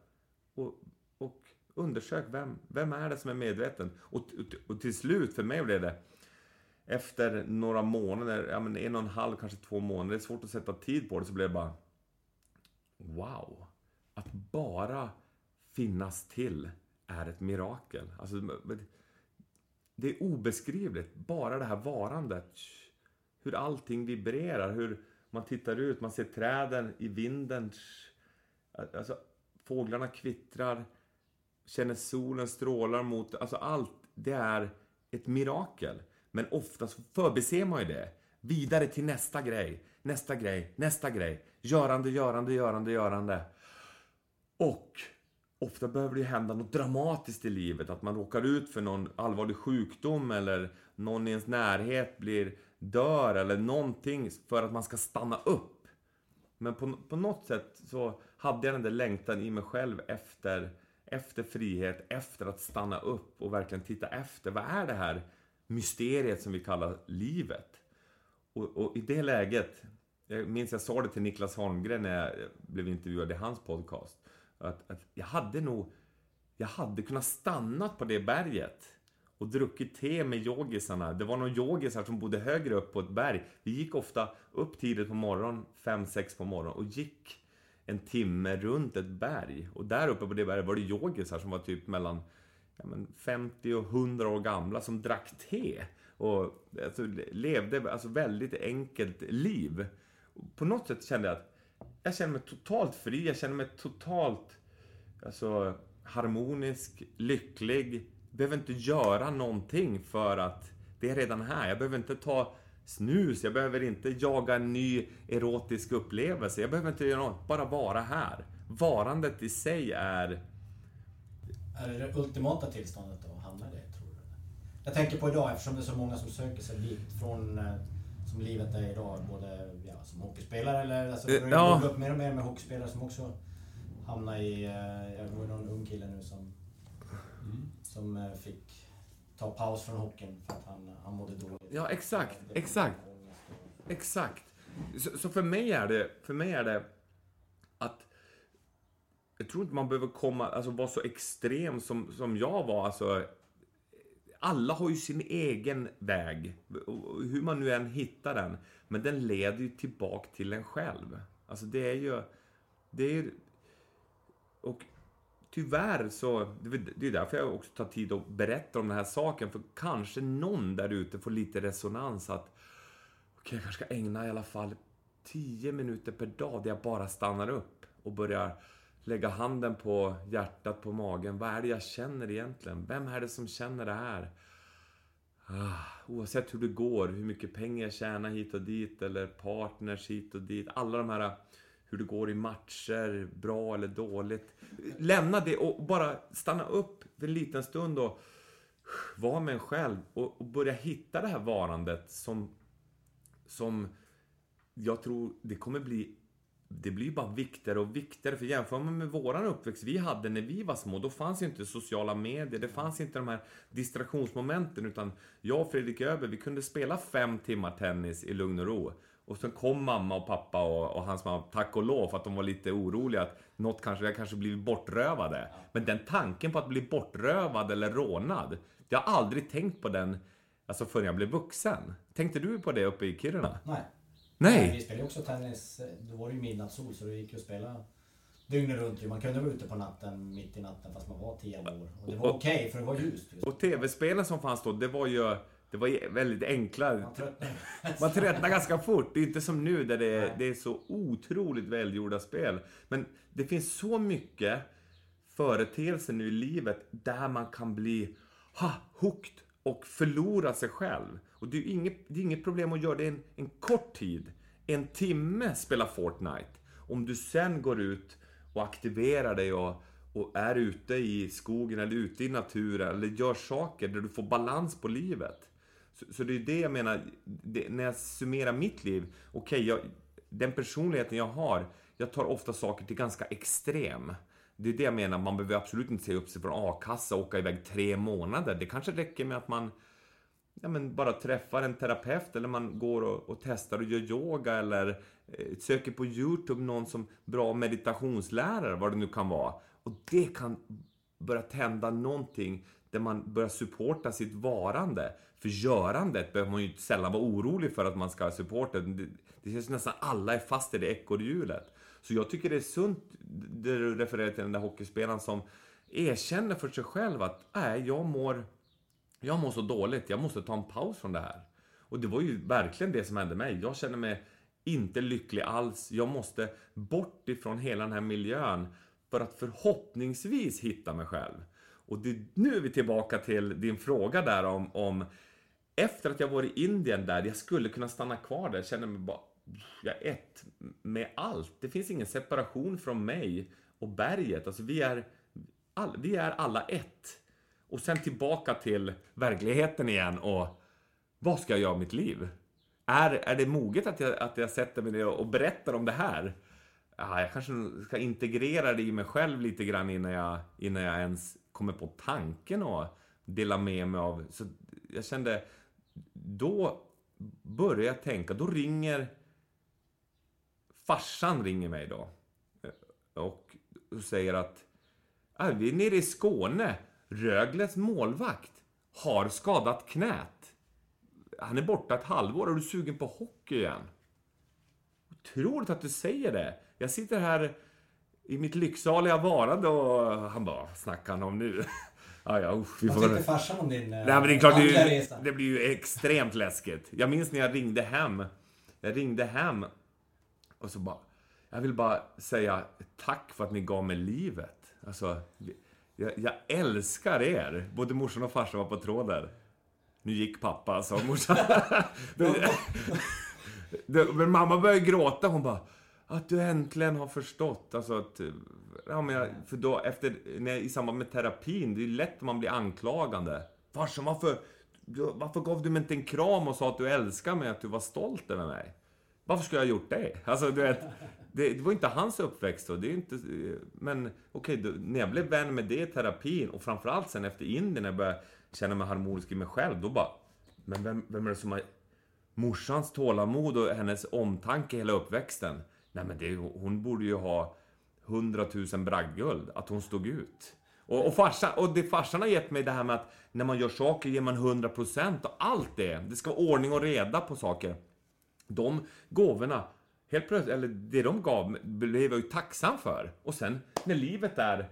Speaker 3: Och, och undersök vem, vem är det som är medveten. Och, och, och till slut, för mig blev det efter några månader, ja men en och en halv, kanske två månader, det är svårt att sätta tid på det, så blev det bara Wow! Att bara finnas till är ett mirakel. Alltså, det är obeskrivligt, bara det här varandet. Hur allting vibrerar, hur man tittar ut, man ser träden i vinden. Alltså, fåglarna kvittrar, känner solen strålar mot... Alltså allt, det är ett mirakel. Men oftast förbiser man ju det. Vidare till nästa grej, nästa grej, nästa grej. Görande, görande, görande, görande. Och ofta behöver det hända något dramatiskt i livet. Att man råkar ut för någon allvarlig sjukdom eller någon i ens närhet blir dör eller någonting för att man ska stanna upp. Men på, på något sätt så hade jag den där längtan i mig själv efter, efter frihet, efter att stanna upp och verkligen titta efter. Vad är det här mysteriet som vi kallar livet? Och, och i det läget, jag minns jag sa det till Niklas Holmgren när jag blev intervjuad i hans podcast att, att jag hade nog jag hade kunnat stannat på det berget och druckit te med yogisarna. Det var några yogisar som bodde högre upp på ett berg. Vi gick ofta upp tidigt på morgonen, 5-6 på morgonen och gick en timme runt ett berg. Och där uppe på det berget var det yogisar som var typ mellan ja, men 50 och 100 år gamla som drack te. Och alltså, levde alltså väldigt enkelt liv. På något sätt kände jag att jag känner mig totalt fri, jag känner mig totalt alltså, harmonisk, lycklig. Behöver inte göra någonting för att det är redan här. Jag behöver inte ta snus, jag behöver inte jaga en ny erotisk upplevelse. Jag behöver inte göra något, bara vara här. Varandet i sig är...
Speaker 1: Är det det ultimata tillståndet att hamna i det, tror du? Jag tänker på idag, eftersom det är så många som söker sig dit från eh, som livet är idag, både ja, som hockeyspelare eller alltså,
Speaker 3: Eh,
Speaker 1: det
Speaker 3: ja.
Speaker 1: går upp mer och mer med hockeyspelare som också hamnar i... eh, Jag var någon ung kille nu som, som eh, fick ta paus från hockeyn för att han, han mådde dåligt.
Speaker 3: Ja, exakt, exakt.
Speaker 1: och-
Speaker 3: Exakt. Så, så för mig är det, för mig är det att jag tror inte man behöver komma, alltså vara så extrem som, som jag var. Alltså, alla har ju sin egen väg, hur man nu än hittar den. Men den leder ju tillbaka till en själv. Alltså det är ju... Det är, och tyvärr så, det är därför jag också tar tid att berätta om den här saken. För kanske någon där ute får lite resonans att okej, jag kanske ska ägna i alla fall 10 minuter per dag där jag bara stannar upp och börjar lägga handen på hjärtat, på magen. Vad är det jag känner egentligen? Vem är det som känner det här? Ah, oavsett hur det går, hur mycket pengar jag tjänar hit och dit eller partners hit och dit. Alla de här hur det går i matcher, bra eller dåligt. Lämna det och bara stanna upp för en liten stund och uh, vara med en själv och, och börja hitta det här varandet som, som jag tror det kommer bli det blir bara viktigare och viktigare. För jämför man med våran uppväxt vi hade när vi var små, då fanns ju inte sociala medier, det fanns inte de här distraktionsmomenten, utan jag och Fredrik Öberg, vi kunde spela fem timmar tennis i lugn och ro. Och sen kom mamma och pappa och, och hans mamma, tack och lov, för att de var lite oroliga att något kanske, jag kanske blivit bortrövade. Men den tanken på att bli bortrövad eller rånad, jag har aldrig tänkt på den alltså förrän jag blev vuxen. Tänkte du på det uppe i Kiruna?
Speaker 1: Nej.
Speaker 3: Nej!
Speaker 1: Vi spelade också tennis, då var det ju midnattssol så det gick ju att spela dygnet runt. Man kunde vara ute på natten, mitt i natten fast man var 10 år. Och det var okej för det var ljust. Just.
Speaker 3: Och tv-spelen som fanns då, det var ju det var väldigt enkla.
Speaker 1: Man tröttnade.
Speaker 3: Man tröttnar ganska fort. Det är inte som nu där det är, det är så otroligt välgjorda spel. Men det finns så mycket företeelser nu i livet där man kan bli ha, hooked och förlora sig själv. Och det är ju inget, det är inget problem att göra det en, en kort tid. En timme spela Fortnite. Om du sen går ut och aktiverar dig och, och är ute i skogen eller ute i naturen eller gör saker där du får balans på livet. Så, så det är det jag menar, det, när jag summerar mitt liv. Okej, okay, den personligheten jag har, jag tar ofta saker till ganska extrem. Det är det jag menar, man behöver absolut inte säga upp sig från a-kassa och åka iväg tre månader. Det kanske räcker med att man ja, men bara träffar en terapeut eller man går och, och testar och gör yoga eller eh, söker på Youtube någon som bra meditationslärare, vad det nu kan vara. Och det kan börja tända någonting där man börjar supporta sitt varande. För görandet behöver man ju sällan vara orolig för att man ska supporta. Det, det känns nästan alla är fast i det ekorrhjulet. Så jag tycker det är sunt, det du refererar till den där hockeyspelaren som erkänner för sig själv att nej, jag mår jag mår så dåligt, jag måste ta en paus från det här. Och det var ju verkligen det som hände mig. Jag känner mig inte lycklig alls. Jag måste bort ifrån hela den här miljön för att förhoppningsvis hitta mig själv. Och det, nu är vi tillbaka till din fråga där om, om efter att jag var i Indien där, jag skulle kunna stanna kvar där, jag känner mig bara, jag är ett med allt. Det finns ingen separation från mig och berget. Alltså vi är, all, vi är alla ett. Och sen tillbaka till verkligheten igen och vad ska jag göra av mitt liv? Är, är det moget att jag, att jag sätter mig ner och berättar om det här? Ah, jag kanske ska integrera det i mig själv lite grann innan jag, innan jag ens kommer på tanken och dela med mig av. Så jag kände, då börjar jag tänka, då ringer farsan ringer mig då eh, och säger att ah, vi är nere i Skåne. Rögles målvakt har skadat knät. Han är borta ett halvår. Är du sugen på hockey igen? Otroligt att du säger det. Jag sitter här i mitt lycksaliga varande och han bara, snackar han om nu? ja, ja, usch, vi
Speaker 1: Vad tyckte farsan om din eh,
Speaker 3: Nej, men det är klart, det, är ju- det blir ju extremt läskigt. Jag minns när jag ringde hem. Jag ringde hem och så bara... Jag vill bara säga tack för att ni gav mig livet. Alltså, jag, jag älskar er. Både morsan och farsan var på tråden. Nu gick pappa, sa morsan. Men mamma började gråta. Hon bara... Att du äntligen har förstått. Alltså att... Ja, men jag, för då efter... När, I samband med terapin, det är lätt om man blir anklagande. Farsan, varför... Varför gav du mig inte en kram och sa att du älskar mig, att du var stolt över mig? Varför skulle jag ha gjort det? Alltså, du vet, det, det var inte hans uppväxt då. Det är inte, men okej, okay, när jag blev vän med det i terapin och framförallt sen efter Indien när jag började känna mig harmonisk i mig själv, då bara... Men vem, vem är det som har... Morsans tålamod och hennes omtanke hela uppväxten. Nej men det, hon borde ju ha 100 000 bragdguld, att hon stod ut. Och, och, farsan, och det farsan har gett mig det här med att när man gör saker ger man 100% och allt det. Det ska vara ordning och reda på saker. De gåvorna, helt plötsligt, eller det de gav, blev jag ju tacksam för. Och sen när livet är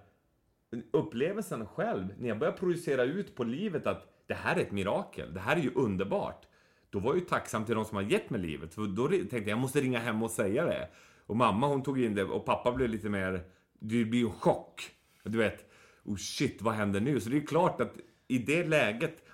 Speaker 3: upplevelsen själv, när jag börjar projicera ut på livet att det här är ett mirakel, det här är ju underbart. Då var jag ju tacksam till de som har gett mig livet. För då tänkte jag, jag måste ringa hem och säga det. Och mamma hon tog in det och pappa blev lite mer, det blir ju chock. Du vet, oh shit, vad händer nu? Så det är klart att i det läget,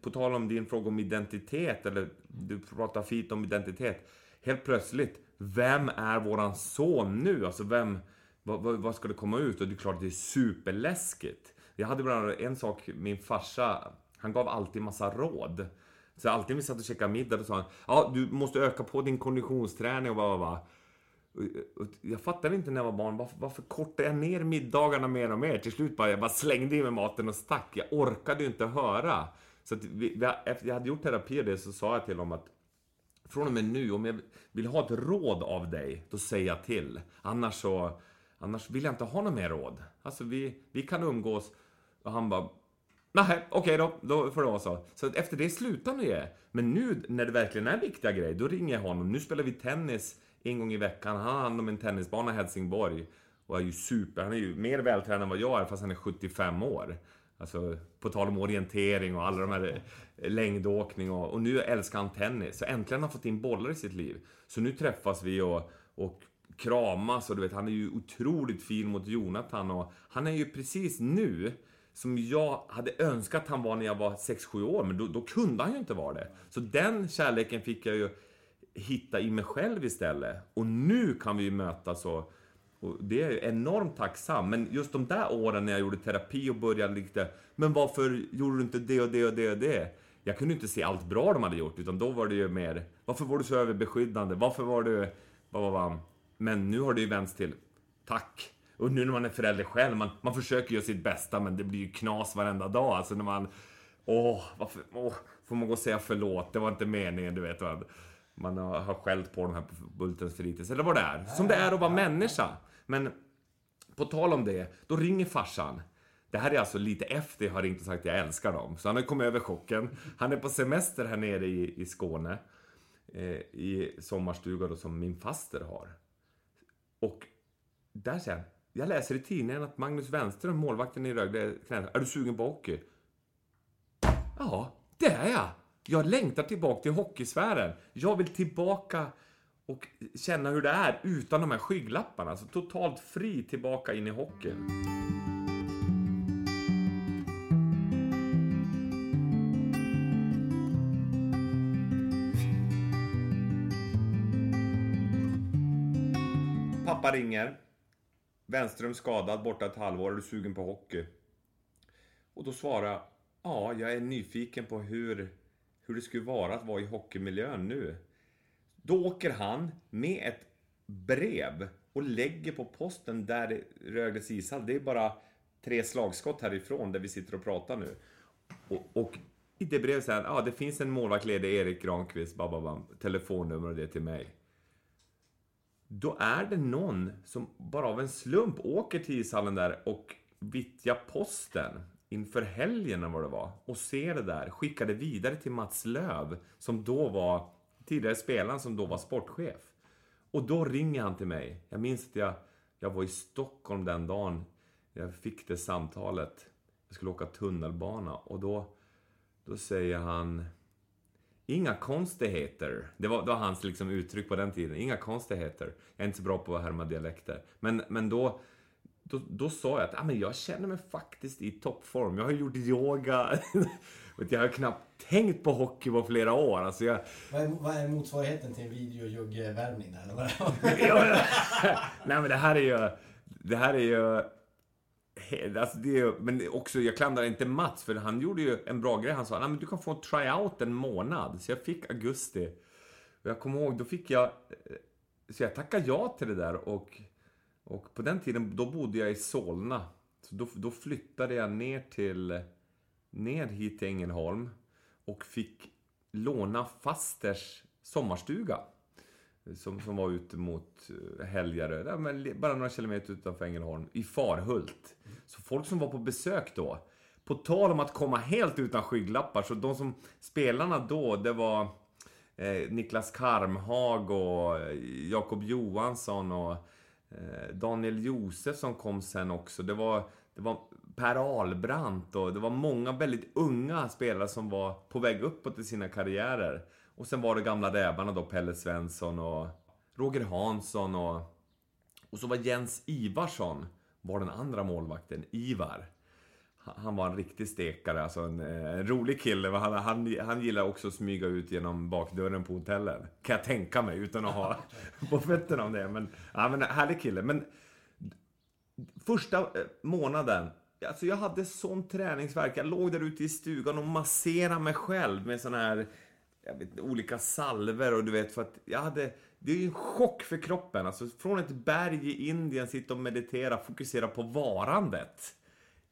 Speaker 3: på tal om din fråga om identitet, eller du pratar fint om identitet. Helt plötsligt, vem är våran son nu? Alltså vem, vad, vad, vad ska det komma ut? Och det är klart, det är superläskigt. Jag hade bland annat en sak, min farsa, han gav alltid massa råd. Så alltid när vi satt och käkade middag, då sa han Ja, du måste öka på din konditionsträning och vad, vad, Jag fattade inte när jag var barn, varför, varför kortade jag ner middagarna mer och mer? Till slut bara, jag bara slängde i mig maten och stack. Jag orkade ju inte höra. Så att vi, vi, efter jag hade gjort terapi och det så sa jag till honom att från och med nu, om jag vill ha ett råd av dig, då säger jag till. Annars så, annars vill jag inte ha något mer råd. Alltså vi, vi kan umgås. Och han bara, nej, okej då, då får det vara så. Så att efter det slutade det. Men nu när det verkligen är viktiga grejer, då ringer jag honom. Nu spelar vi tennis en gång i veckan. Han har hand om en tennisbana i Helsingborg. Och är ju super, han är ju mer vältränad än vad jag är, fast han är 75 år. Alltså, på tal om orientering och alla de här eh, längdåkning och, och nu älskar han tennis. Så äntligen har han fått in bollar i sitt liv. Så nu träffas vi och, och kramas och du vet, han är ju otroligt fin mot Jonathan och han är ju precis nu som jag hade önskat han var när jag var 6-7 år, men då, då kunde han ju inte vara det. Så den kärleken fick jag ju hitta i mig själv istället. Och nu kan vi ju mötas och, och det är jag enormt tacksam. Men just de där åren när jag gjorde terapi och började lite, men varför gjorde du inte det och det och det och det? Jag kunde inte se allt bra de hade gjort, utan då var det ju mer, varför var du så överbeskyddande? Varför var du. Men nu har det ju vänts till, tack. Och nu när man är förälder själv, man, man försöker göra sitt bästa, men det blir ju knas varenda dag. Alltså när man, åh, varför, åh, får man gå och säga förlåt, det var inte meningen, du vet. Man har, har skällt på de här på Bultens fritids, eller vad det är. Som det är att vara människa. Men på tal om det, då ringer farsan. Det här är alltså lite efter jag har ringt och sagt att jag älskar dem. Så han har kommit över chocken. Han är på semester här nere i, i Skåne. Eh, I sommarstuga då som min faster har. Och där säger han, jag läser i tidningen att Magnus Wenström, målvakten i Rögle, tränar. Är du sugen på hockey? Ja, det är jag. Jag längtar tillbaka till hockeysfären. Jag vill tillbaka och känna hur det är utan de här skygglapparna. Alltså totalt fri tillbaka in i hockeyn. Pappa ringer. Vänström skadad, borta ett halvår. Är du sugen på hockey? Och då svarar jag, ja, jag är nyfiken på hur, hur det skulle vara att vara i hockeymiljön nu. Då åker han med ett brev och lägger på posten där Rögles ishall. Det är bara tre slagskott härifrån där vi sitter och pratar nu. Och, och i det brevet säger han, ja, det finns en målvakt ledig, Erik Granqvist, bababam, telefonnummer och det till mig. Då är det någon som bara av en slump åker till ishallen där och vittjar Posten inför helgen eller vad det var och ser det där. Skickar det vidare till Mats Löv som då var tidigare spelaren som då var sportchef. Och då ringer han till mig. Jag minns att jag, jag var i Stockholm den dagen. Jag fick det samtalet. Jag skulle åka tunnelbana och då, då säger han Inga konstigheter. Det var, det var hans liksom uttryck på den tiden. Inga konstigheter. Jag är inte så bra på att härma dialekter. Men, men då, då, då sa jag att ah, men jag känner mig faktiskt i toppform. Jag har gjort yoga. jag har knappt tänkt på hockey på flera år. Alltså jag...
Speaker 1: vad, är, vad är motsvarigheten till en videojuggvärmning där?
Speaker 3: Nej men det här är ju... Det här är ju... Alltså det är, men också, jag klandrar inte Mats, för han gjorde ju en bra grej. Han sa att du kan få en tryout en månad. Så jag fick augusti. Och jag kommer ihåg, då fick jag... Så jag tackade ja till det där och, och på den tiden, då bodde jag i Solna. Så då, då flyttade jag ner till... Ner hit till Ängelholm och fick låna fasters sommarstuga. Som, som var ute mot eh, Helgarö, där, men bara några kilometer utanför Ängelholm, i Farhult. Så folk som var på besök då, på tal om att komma helt utan skygglappar, så de som, spelarna då, det var eh, Niklas Karmhag och eh, Jakob Johansson och eh, Daniel Josef som kom sen också. Det var, det var Per Albrandt och det var många väldigt unga spelare som var på väg uppåt i sina karriärer. Och sen var det gamla rävarna då, Pelle Svensson och Roger Hansson och... Och så var Jens Ivarsson, var den andra målvakten, Ivar. Han var en riktig stekare, alltså en, eh, en rolig kille. Han, han, han gillar också att smyga ut genom bakdörren på hotellen. Kan jag tänka mig, utan att ha på fötterna om det. Men, ja, men härlig kille. Men första eh, månaden, alltså jag hade sån träningsverk. Jag låg där ute i stugan och masserade mig själv med sån här jag vet, olika salver och du vet för att jag hade det är ju en chock för kroppen. Alltså från ett berg i Indien, sitta och meditera, fokusera på varandet.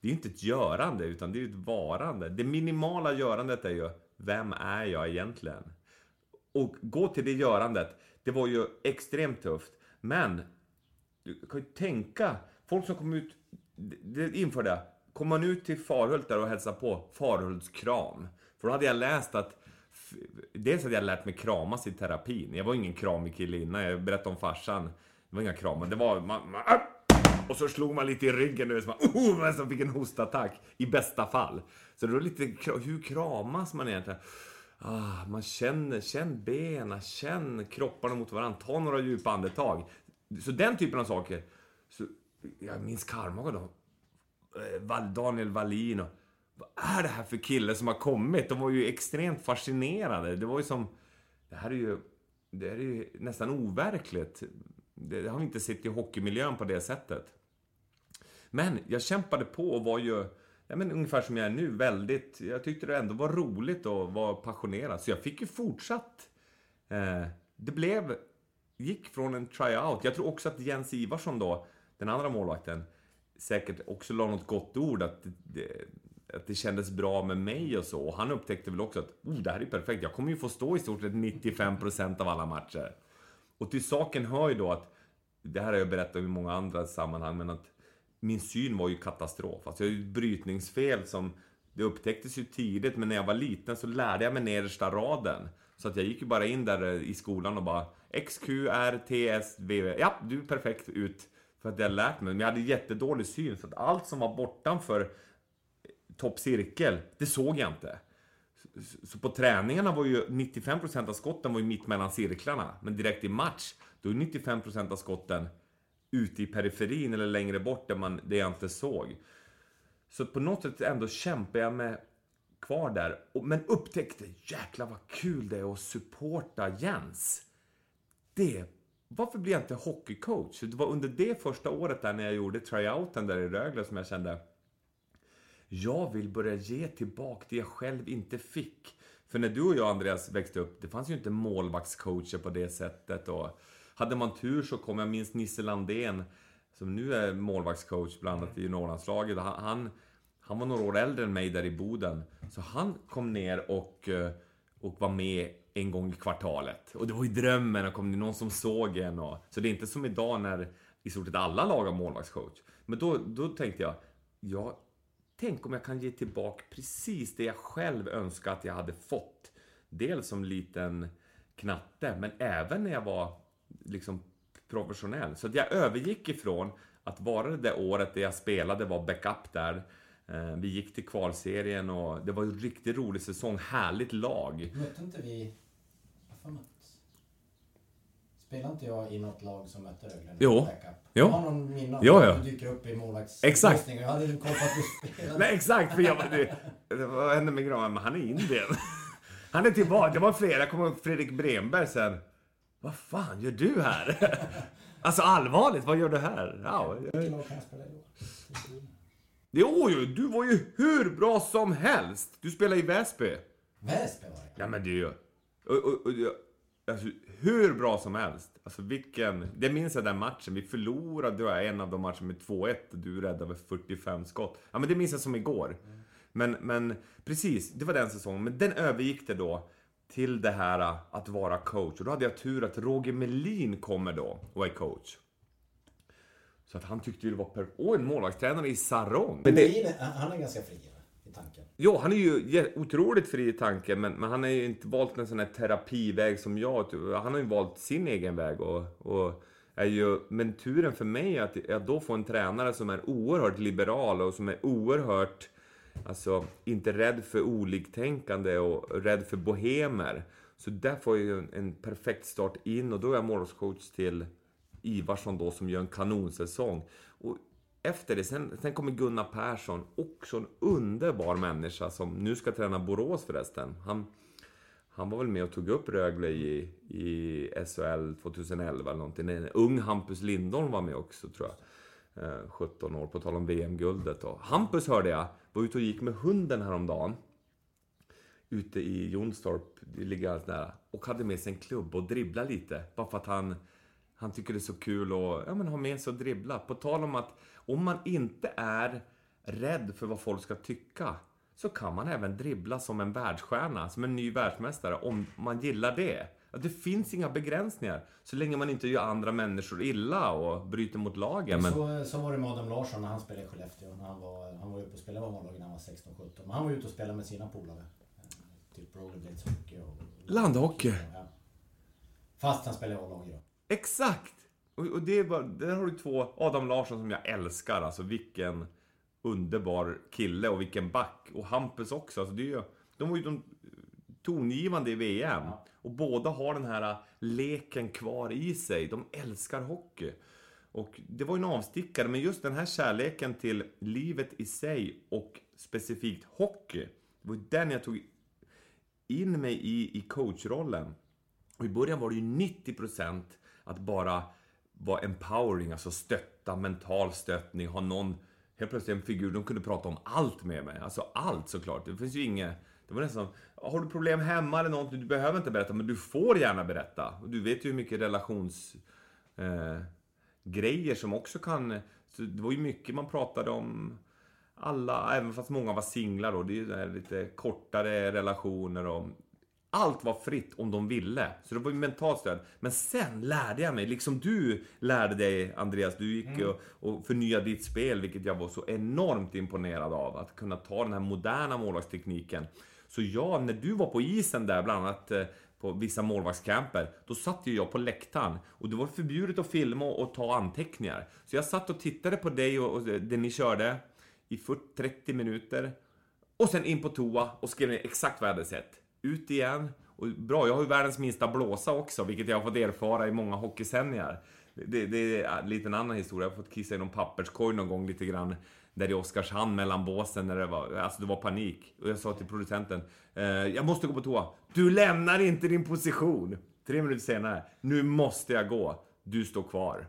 Speaker 3: Det är ju inte ett görande, utan det är ju ett varande. Det minimala görandet är ju, vem är jag egentligen? Och gå till det görandet, det var ju extremt tufft. Men, du kan ju tänka, folk som kom ut, det införde jag, kom man ut till Farhult där och hälsade på, Farhultskram. För då hade jag läst att Dels hade jag lärt mig kramas i terapin. Jag var ingen kramig kille innan. Jag berättade om farsan. Det var inga kramar. Det var... Man, man, ah! och så slog man lite i ryggen. Du så man, oh, man fick en hostattack. I bästa fall. Så det var lite... Hur kramas man egentligen? Ah, man känner, känn benen, känn kropparna mot varandra. Ta några djupa andetag. Så den typen av saker. Så, jag minns Karma då. Eh, Daniel Wallin och vad är det här för kille som har kommit? De var ju extremt fascinerade. Det var ju som... Det här är ju, det är ju nästan overkligt. Det har vi inte sett i hockeymiljön på det sättet. Men jag kämpade på och var ju, ja men ungefär som jag är nu, väldigt... Jag tyckte det ändå var roligt och var passionerad. Så jag fick ju fortsatt. Eh, det blev... Gick från en tryout. Jag tror också att Jens Ivarsson då, den andra målvakten, säkert också la något gott ord. Att det, att det kändes bra med mig och så. Och han upptäckte väl också att oh, det här är perfekt. Jag kommer ju få stå i stort sett 95% av alla matcher. Och till saken hör ju då att, det här har jag berättat i många andra sammanhang, men att min syn var ju katastrof. Alltså jag har ju ett brytningsfel som, det upptäcktes ju tidigt, men när jag var liten så lärde jag mig nedersta raden. Så att jag gick ju bara in där i skolan och bara XQRTSVV, R, T, S, Ja, du är perfekt ut. För att jag lärt mig. Men jag hade jättedålig syn, så att allt som var bortanför toppcirkel, det såg jag inte. Så på träningarna var ju 95% av skotten var ju mitt mellan cirklarna. Men direkt i match, då är 95% av skotten ute i periferin eller längre bort där, man, där jag inte såg. Så på något sätt ändå kämpade jag med kvar där. Men upptäckte, jäklar vad kul det är att supporta Jens. Det, varför blir jag inte hockeycoach? Det var under det första året där när jag gjorde tryouten där i Rögle som jag kände, jag vill börja ge tillbaka det jag själv inte fick. För när du och jag, Andreas, växte upp, det fanns ju inte målvaktscoacher på det sättet. Och hade man tur så kom, jag minns Nisse Landén, som nu är målvaktscoach bland annat i Norrlandslaget. Han, han var några år äldre än mig där i Boden. Så han kom ner och, eh, och var med en gång i kvartalet. Och det var ju drömmen, och kom det någon som såg en. Och, så det är inte som idag när i stort sett alla lag har målvaktscoach. Men då, då tänkte jag, ja, tänk om jag kan ge tillbaka precis det jag själv önskar att jag hade fått. Dels som liten knatte, men även när jag var liksom professionell. Så att jag övergick ifrån att vara det där året där jag spelade, var backup där. Eh, Vi gick till kvalserien och det var en riktigt rolig säsong, härligt lag.
Speaker 1: Mötte inte vi... Vad fan möttes? Spelade inte jag i något lag som mötte Rögle?
Speaker 3: Jo. Jo.
Speaker 1: Jag har någon minne av
Speaker 3: Jo,
Speaker 1: att
Speaker 3: ja.
Speaker 1: du dyker upp i målvakts...
Speaker 3: Exakt.
Speaker 1: Jag hade koll på att du spelade.
Speaker 3: Nej, exakt! För jag, var- det, vad hände med Graham? Han är indien. Han är tillbaka. Det var flera. Jag kommer ihåg Fredrik Bremberg sen. Vad fan gör du här? Alltså allvarligt, vad gör du här? Ja, jag, Jo, jo, du var ju hur bra som helst. Du spelar i Väsby.
Speaker 1: Väsby var det.
Speaker 3: Ja, men det är ju... Och, och, och, alltså, hur bra som helst. Alltså vilken... Det minns jag den matchen. Vi förlorade det var en av de matcherna med 2-1 och du räddade med 45 skott. Ja, men det minns jag som igår. Men, men precis, det var den säsongen. Men den övergick det då till det här äh, att vara coach. Och då hade jag tur att Roger Melin kommer då och är coach. Så att han tyckte ju det var perfekt. Åh, en målvaktstränare i sarong. Men det,
Speaker 1: han är ganska fri i tanken.
Speaker 3: Jo, han är ju otroligt fri i tanken, men, men han har ju inte valt en sån här terapiväg som jag. Han har ju valt sin egen väg och, och är ju, men turen för mig är att jag då får en tränare som är oerhört liberal och som är oerhört, alltså inte rädd för oliktänkande och rädd för bohemer. Så där får jag ju en, en perfekt start in och då är jag målvaktscoach till Ivarsson då som gör en kanonsäsong. Och efter det, sen, sen kommer Gunnar Persson, också en underbar människa som nu ska träna Borås förresten. Han, han var väl med och tog upp Rögle i, i SHL 2011 eller någonting. En ung Hampus Lindholm var med också tror jag. Eh, 17 år, på tal om VM-guldet. då. Hampus hörde jag var ute och gick med hunden häromdagen. Ute i Jonstorp, det ligger alldeles nära. Och hade med sig en klubb och dribbla lite. Bara för att han, han tycker det är så kul att ja, men ha med sig och dribbla. På tal om att om man inte är rädd för vad folk ska tycka så kan man även dribbla som en världsstjärna, som en ny världsmästare, om man gillar det. Att det finns inga begränsningar, så länge man inte gör andra människor illa och bryter mot lagen. Men...
Speaker 1: Så, så var det med Adam Larsson när han spelade i Skellefteå. När han, var, han var uppe och spelade med mållaget när han var 16-17. Men han var ute och spelade med sina polare. Eh, Typ rollerblades hockey och...
Speaker 3: Landhockey.
Speaker 1: Ja. Fast han spelade i A-laget då.
Speaker 3: Exakt! Och, och det är bara, där har du två, Adam Larsson som jag älskar, alltså vilken underbar kille och vilken back. Och Hampus också, alltså det är ju, de var ju de tongivande i VM.
Speaker 1: Ja.
Speaker 3: Och båda har den här leken kvar i sig, de älskar hockey. Och det var ju en avstickare, men just den här kärleken till livet i sig och specifikt hockey, det var ju den jag tog in mig i, i coachrollen. Och i början var det ju 90% att bara vara empowering, alltså stötta, mental stöttning, ha någon, helt plötsligt en figur, de kunde prata om allt med mig. Alltså allt såklart. Det finns ju inget, det var nästan, har du problem hemma eller något, du behöver inte berätta, men du får gärna berätta. Och du vet ju hur mycket relations... Eh, grejer som också kan... Så det var ju mycket man pratade om alla, även fast många var singlar då, det är ju lite kortare relationer och allt var fritt om de ville. Så det var ju mentalt stöd. Men sen lärde jag mig, liksom du lärde dig Andreas, du gick och, och förnyade ditt spel, vilket jag var så enormt imponerad av. Att kunna ta den här moderna målvaktstekniken. Så jag, när du var på isen där, bland annat eh, på vissa målvaktscamper, då satt ju jag på läktaren och det var förbjudet att filma och, och ta anteckningar. Så jag satt och tittade på dig och, och det ni körde i 40, 30 minuter och sen in på toa och skrev ner exakt vad jag hade sett. Ut igen. Och bra, jag har ju världens minsta blåsa också, vilket jag har fått erfara i många hockeysändningar. Det, det är en liten annan historia. Jag har fått kissa i någon papperskorg någon gång lite grann. Där i Oskarshamn mellan båsen när det var, alltså det var panik. Och jag sa till producenten, eh, jag måste gå på toa. Du lämnar inte din position! Tre minuter senare, nu måste jag gå. Du står kvar.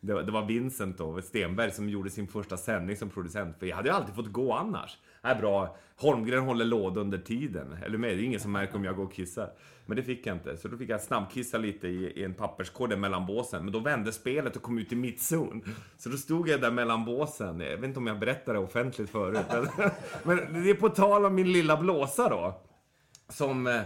Speaker 3: Det var, det var Vincent då, Stenberg, som gjorde sin första sändning som producent. För jag hade ju alltid fått gå annars. Är bra, Holmgren håller låda under tiden. Eller med, det är ingen som märker om jag går och kissar. Men det fick jag inte. Så då fick jag snabbkissa lite i, i en papperskorg mellan båsen. Men då vände spelet och kom ut i mittzon. Så då stod jag där mellan båsen. Jag vet inte om jag berättade det offentligt förut. Men, men det är på tal om min lilla blåsa då. Som... Eh,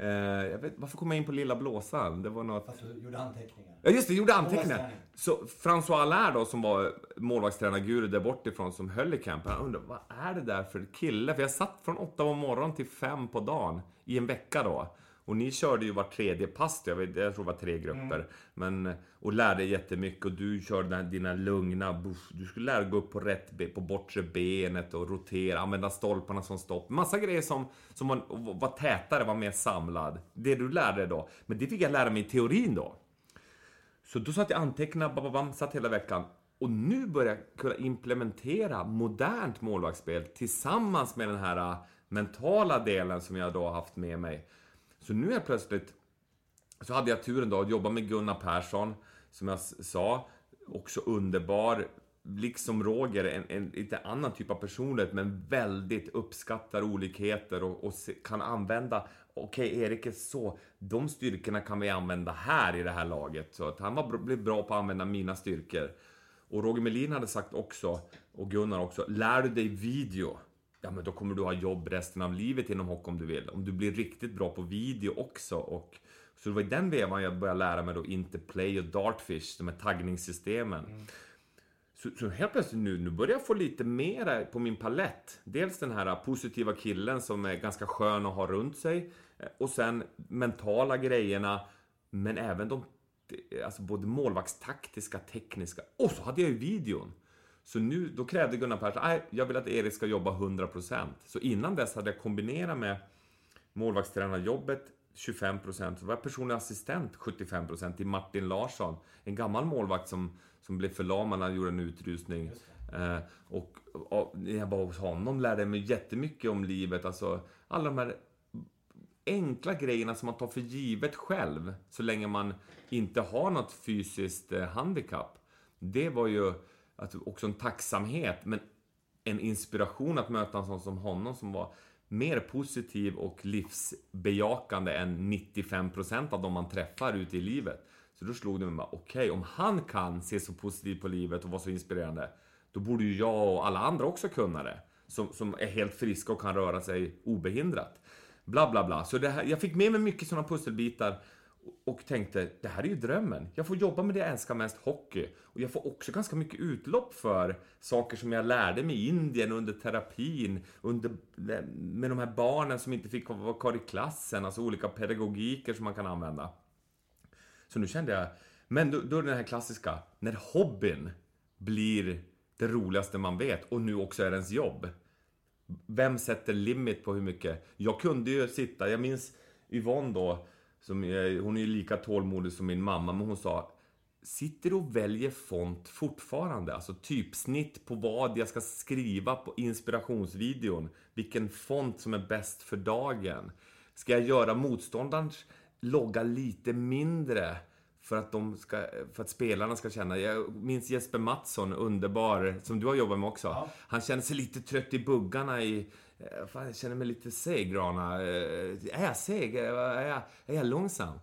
Speaker 3: eh, jag vet, varför kom jag in på Lilla Blåsan? Det var något...
Speaker 1: Fast du gjorde anteckningar.
Speaker 3: Ja just det, gjorde anteckningar. Så François Allaire då, som var målvaktstränarguru där bortifrån, som höll i campen, han undrade vad är det där för kille? För jag satt från åtta på morgonen till fem på dagen i en vecka då. Och ni körde ju var tredje pass, jag, vet, jag tror det var tre grupper. Men, och lärde jättemycket och du körde dina lugna, buff, du skulle lära dig gå upp på rätt på bortre benet och rotera, använda stolparna som stopp. Massa grejer som, som var, var tätare, var mer samlad. Det du lärde dig då. Men det fick jag lära mig i teorin då. Så då satt jag antecknade, bam, bam, bam, satt hela veckan. Och nu börjar jag kunna implementera modernt målvaktsspel tillsammans med den här äh, mentala delen som jag då har haft med mig. Så nu är plötsligt så hade jag turen då att jobba med Gunnar Persson, som jag sa, också underbar. Liksom Roger, en, en lite annan typ av personlighet, men väldigt uppskattar olikheter och, och se, kan använda, okej Erik är så, de styrkorna kan vi använda här i det här laget. Så att han var, blev bra på att använda mina styrkor. Och Roger Melin hade sagt också, och Gunnar också, lär du dig video, ja men då kommer du ha jobb resten av livet inom hockey om du vill. Om du blir riktigt bra på video också. Och, så det var i den vevan jag började lära mig då Interplay och Dartfish, de här taggningssystemen. Så, så helt plötsligt nu, nu börjar jag få lite mera på min palett. Dels den här positiva killen som är ganska skön att ha runt sig. eh, Och sen mentala grejerna. Men även de, alltså både målvaktstaktiska, tekniska. Och så hade jag ju videon. Så nu, då krävde Gunnar Persson, nej, jag vill att Erik ska jobba 100%. Så innan dess hade jag kombinerat med målvaktstränarjobbet 25%, så var jag personlig assistent 75% till Martin Larsson. En gammal målvakt som, som blev förlamad när han gjorde en utrusning. Eh, och, och när jag var hos honom lärde jag mig jättemycket om livet. Alltså, alla de här enkla grejerna som man tar för givet själv, så länge man inte har något fysiskt eh, handikapp. Det var ju att också en tacksamhet, men en inspiration att möta en sån som honom som var mer positiv och livsbejakande än 95% av de man träffar ute i livet. Så då slog det mig bara, okej, om han kan se så positivt på livet och vara så inspirerande, då borde ju jag och alla andra också kunna det. Som, som är helt friska och kan röra sig obehindrat. Bla, bla, bla. Så det här, jag fick med mig mycket sådana pusselbitar och tänkte, det här är ju drömmen. Jag får jobba med det jag älskar mest, hockey. Och jag får också ganska mycket utlopp för saker som jag lärde mig i Indien under terapin, under, med de här barnen som inte fick vara kvar i klassen, alltså olika pedagogiker som man kan använda. Så nu kände jag, men då, då är det den här klassiska, när hobbyn blir det roligaste man vet och nu också är ens jobb. Vem sätter limit på hur mycket? Jag kunde ju sitta, jag minns Yvonne då, som hon är ju lika tålmodig som min mamma, men hon sa Sitter och väljer font fortfarande? Alltså typsnitt på vad jag ska skriva på inspirationsvideon. Vilken font som är bäst för dagen. Ska jag göra motståndarens logga lite mindre för att, de ska, för att spelarna ska känna... Jag minns Jesper Mattsson, underbar, som du har jobbat med också.
Speaker 1: Ja.
Speaker 3: Han känner sig lite trött i buggarna i... eh, Fan, jag känner mig lite seg, Rana. Eh, Är jag seg? Är jag, är jag långsam?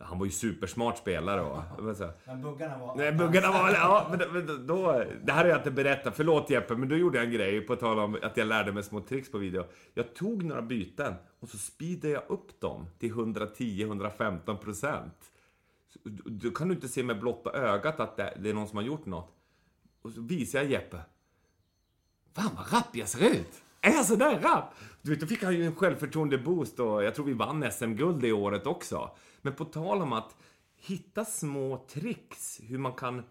Speaker 3: Han var ju supersmart spelare och... men så-
Speaker 1: Men buggarna var...
Speaker 3: Nej, buggarna var. Ja, men, då-. Det här har jag inte berättat. Förlåt Jeppe, men då gjorde jag en grej på tal om att jag lärde mig små tricks på video. Jag tog några byten och så speedade jag upp dem till 110-115 procent. Då kan du inte se med blotta ögat att det, det är någon som har gjort något. Och så visar jag Jeppe. Fan vad rapp jag ser ut! Är jag så rapp? Du vet, då fick han ju en självförtroende-boost och jag tror vi vann SM-guld det året också. Men på tal om att hitta små tricks, hur man kan...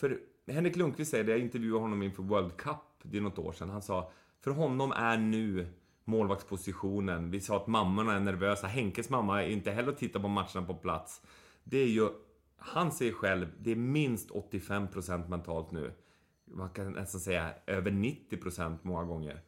Speaker 3: För Henrik Lundqvist säger det, jag intervjuade honom inför World Cup, det är något år sedan. Han sa, för honom är nu målvaktspositionen, vi sa att mammorna är nervösa, Henkes mamma är inte heller att titta på matcherna på plats. Det är ju, han säger själv, det är minst 85% mentalt nu. Man kan nästan säga över 90% många gånger.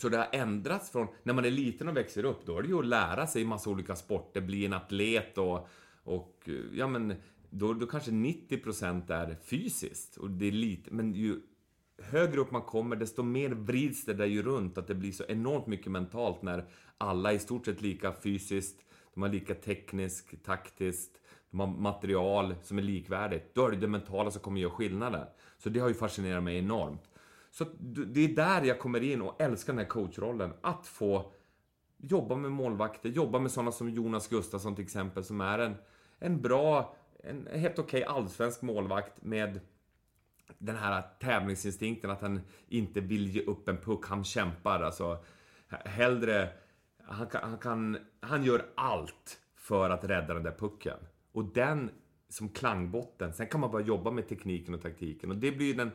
Speaker 3: Så det har ändrats från, när man är liten och växer upp, då är det ju att lära sig massa olika sporter, bli en atlet och, och ja men, då, då kanske 90% är fysiskt. Och det är lite, men ju högre upp man kommer, desto mer vrids det där ju runt, att det blir så enormt mycket mentalt när alla är i stort sett lika fysiskt, de har lika tekniskt, taktiskt, de har material som är likvärdigt. Då är det det mentala som kommer göra skillnaden. Så det har ju fascinerat mig enormt. Så det är där jag kommer in och älskar den här coachrollen. Att få jobba med målvakter, jobba med sådana som Jonas Gustafsson till exempel, som är en, en bra, en helt okej okay allsvensk målvakt med den här tävlingsinstinkten att han inte vill ge upp en puck, han kämpar alltså. Hellre, han, kan, han, kan, han gör allt för att rädda den där pucken. Och den som klangbotten, sen kan man börja jobba med tekniken och taktiken. Och det blir den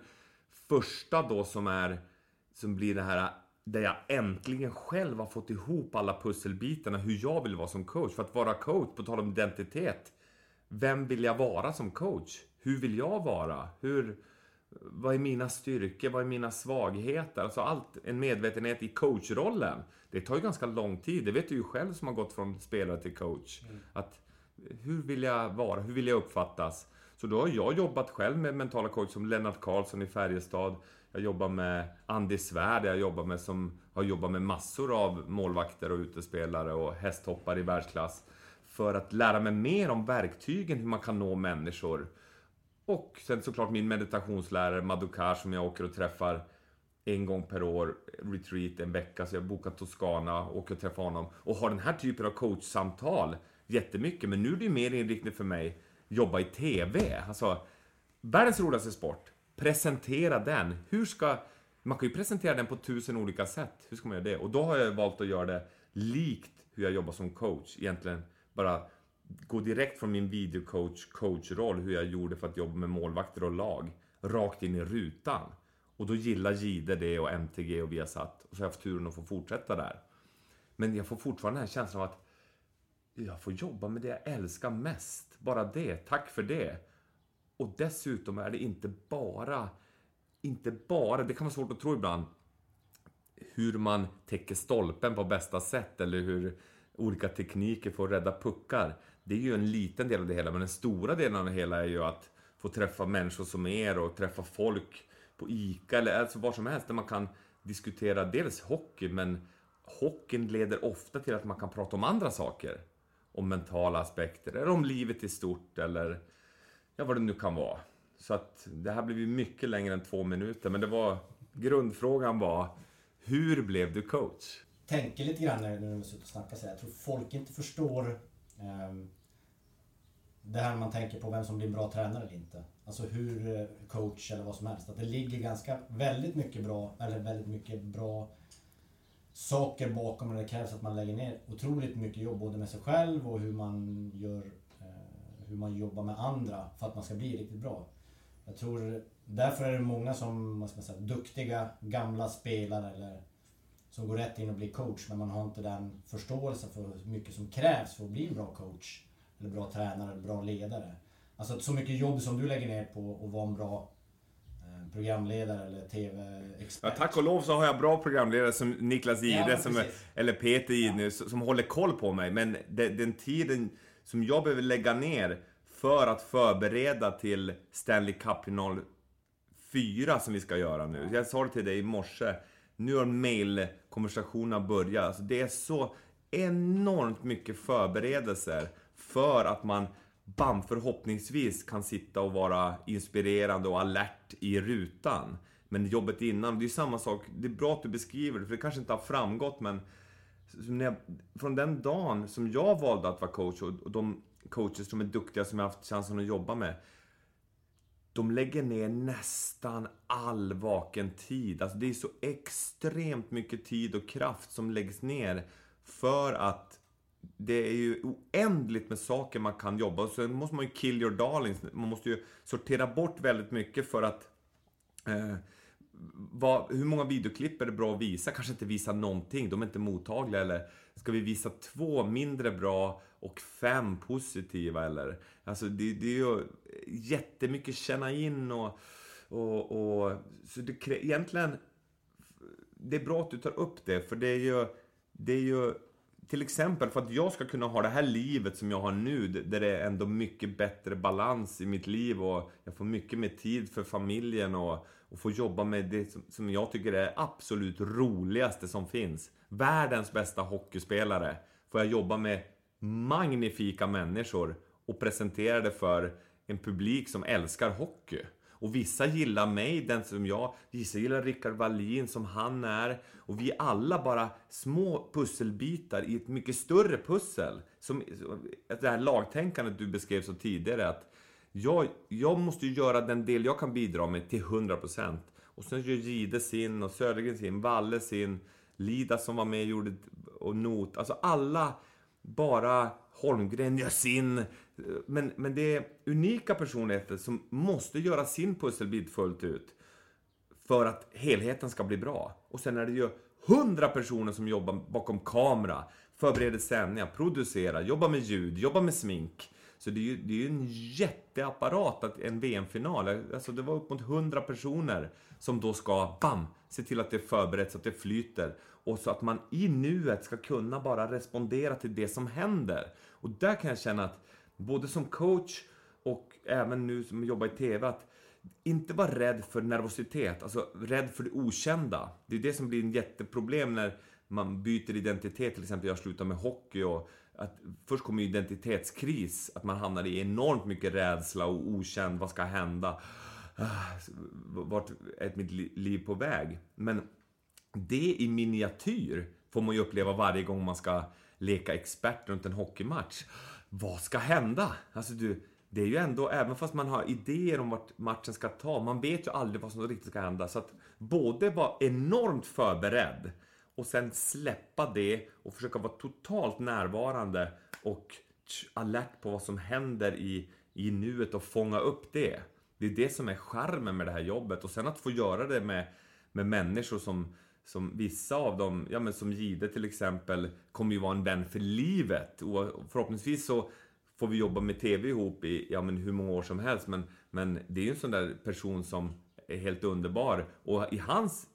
Speaker 3: första då som är, som blir det här där jag äntligen själv har fått ihop alla pusselbitarna hur jag vill vara som coach. För att vara coach, på tal om identitet. Vem vill jag vara som coach? Hur vill jag vara? Hur, vad är mina styrkor? Vad är mina svagheter? Alltså allt, en medvetenhet i coachrollen. Det tar ju ganska lång tid. Det vet du ju själv som har gått från spelare till coach. Mm. Att, hur vill jag vara? Hur vill jag uppfattas? Så då har jag jobbat själv med mentala coach som Lennart Karlsson i Färjestad. Jag jobbar med Andy Svärd, jag jobbar med som har jobbat med massor av målvakter och utespelare och hästhoppare i världsklass. För att lära mig mer om verktygen, hur man kan nå människor. Och sen såklart min meditationslärare Madukar som jag åker och träffar en gång per år, retreat en vecka, så jag bokar Toscana, åker och träffar honom och har den här typen av coachsamtal jättemycket. Men nu är det mer inriktning för mig, jobba i TV. Alltså, världens roligaste sport presentera den. Hur ska... Man kan ju presentera den på tusen olika sätt. Hur ska man göra det? Och då har jag valt att göra det likt hur jag jobbar som coach. Egentligen bara gå direkt från min videocoach coachroll, hur jag gjorde för att jobba med målvakter och lag, rakt in i rutan. Och då gillar Gide det och MTG och Viasat. Och så har jag haft turen att få fortsätta där. Men jag får fortfarande den här känslan av att jag får jobba med det jag älskar mest. Bara det. Tack för det. Och dessutom är det inte bara, inte bara, det kan vara svårt att tro ibland, hur man täcker stolpen på bästa sätt eller hur olika tekniker får rädda puckar. Det är ju en liten del av det hela, men den stora delen av det hela är ju att få träffa människor som er och träffa folk på ICA eller alltså var som helst där man kan diskutera dels hockey, men hockeyn leder ofta till att man kan prata om andra saker. Om mentala aspekter, eller om livet i stort, eller ja, vad det nu kan vara. Så att det här blev ju mycket längre än två minuter, men det var grundfrågan var hur blev du coach?
Speaker 1: Tänker lite grann när du suttit och snackat, så här. Jag tror folk inte förstår eh, det här när man tänker på vem som blir en bra tränare eller inte. Alltså hur eh, coach eller vad som helst. Att det ligger ganska, väldigt mycket bra, eller väldigt mycket bra saker bakom och det krävs att man lägger ner otroligt mycket jobb både med sig själv och hur man gör eh, hur man jobbar med andra för att man ska bli riktigt bra. Jag tror därför är det många som, vad ska man säga, duktiga gamla spelare eller som går rätt in och blir coach men man har inte den förståelsen för hur mycket som krävs för att bli en bra coach. Eller bra tränare eller bra ledare. Alltså så mycket jobb som du lägger ner på att vara en bra programledare eller TV-expert.
Speaker 3: Ja, tack och lov så har jag bra programledare som Niklas Ide, ja, som, eller Peter Ide, ja. som håller koll på mig. Men den, den tiden som jag behöver lägga ner för att förbereda till Stanley Cup 04 som vi ska göra nu. Jag sa det till dig i morse. Nu har mailkonversationerna börjat. Alltså det är så enormt mycket förberedelser för att man bam, förhoppningsvis kan sitta och vara inspirerande och alert i rutan. Men jobbet innan, det är samma sak. Det är bra att du beskriver det, för det kanske inte har framgått, men jag, från den dagen som jag valde att vara coach och, de coacher som är duktiga som jag haft chansen att jobba med. De lägger ner nästan all vaken tid. Alltså det är så extremt mycket tid och kraft som läggs ner för att det är ju oändligt med saker man kan jobba. Och sen måste man ju kill your darlings. Man måste ju sortera bort väldigt mycket för att eh, vad, hur många videoklipp är det bra att visa? Kanske inte visa någonting, de är inte mottagliga. Eller ska vi visa två mindre bra och fem positiva? Eller? Alltså det, det är ju jättemycket känna in och... och, och så det, egentligen, det är bra att du tar upp det, för det är ju... Det är ju till exempel för att jag ska kunna ha det här livet som jag har nu, där det är ändå mycket bättre balans i mitt liv och jag får mycket mer tid för familjen och, och får jobba med det som, som jag tycker är absolut roligaste som finns. Världens bästa hockeyspelare får jag jobba med magnifika människor och presentera det för en publik som älskar hockey. Och vissa gillar mig, den som jag. Vissa gillar Rickard Wallin som han är. Och vi är alla bara små pusselbitar i ett mycket större pussel. Som, det här lagtänkandet du beskrev så tidigare. att jag, jag måste ju göra den del jag kan bidra med till 100%. Och sen gör Gide sin och Södergren sin, Valle sin, Lida som var med gjorde och Not. Alltså alla bara Holmgren gör sin. Men, men det är unika personligheter som måste göra sin pusselbit fullt ut. För att helheten ska bli bra. Och sen är det ju hundra personer som jobbar bakom kamera, förbereder sändningar, producerar, jobbar med ljud, jobbar med smink. Så det är ju, det är ju en jätteapparat, att en VM-final. Alltså det var upp mot 100 personer som då ska, bam, se till att det är förberett så att det flyter. Och så att man i nuet ska kunna bara respondera till det som händer. Och där kan jag känna att, både som coach och även nu som jobbar i TV, att inte vara rädd för nervositet, alltså rädd för det okända. Det är det som blir ett jätteproblem när man byter identitet, till exempel jag slutar med hockey och att först kommer identitetskris, att man hamnar i enormt mycket rädsla och okänd, vad ska hända? Ah, vart är mitt liv på väg? Men det i miniatyr får man ju uppleva varje gång man ska leka expert runt en hockeymatch. Vad ska hända? Alltså du, det är ju ändå, även fast man har idéer om vart matchen ska ta, man vet ju aldrig vad som riktigt ska hända. Så att både vara enormt förberedd och sen släppa det och försöka vara totalt närvarande och alert på vad som händer i, i nuet och fånga upp det. Det är det som är charmen med det här jobbet och sen att få göra det med, med människor som, som vissa av dem, ja men som Gide till exempel, kommer ju vara en vän för livet. Och förhoppningsvis så får vi jobba med TV ihop i ja, men hur många år som helst. Men, men det är ju en sån där person som är helt underbar. Och i hans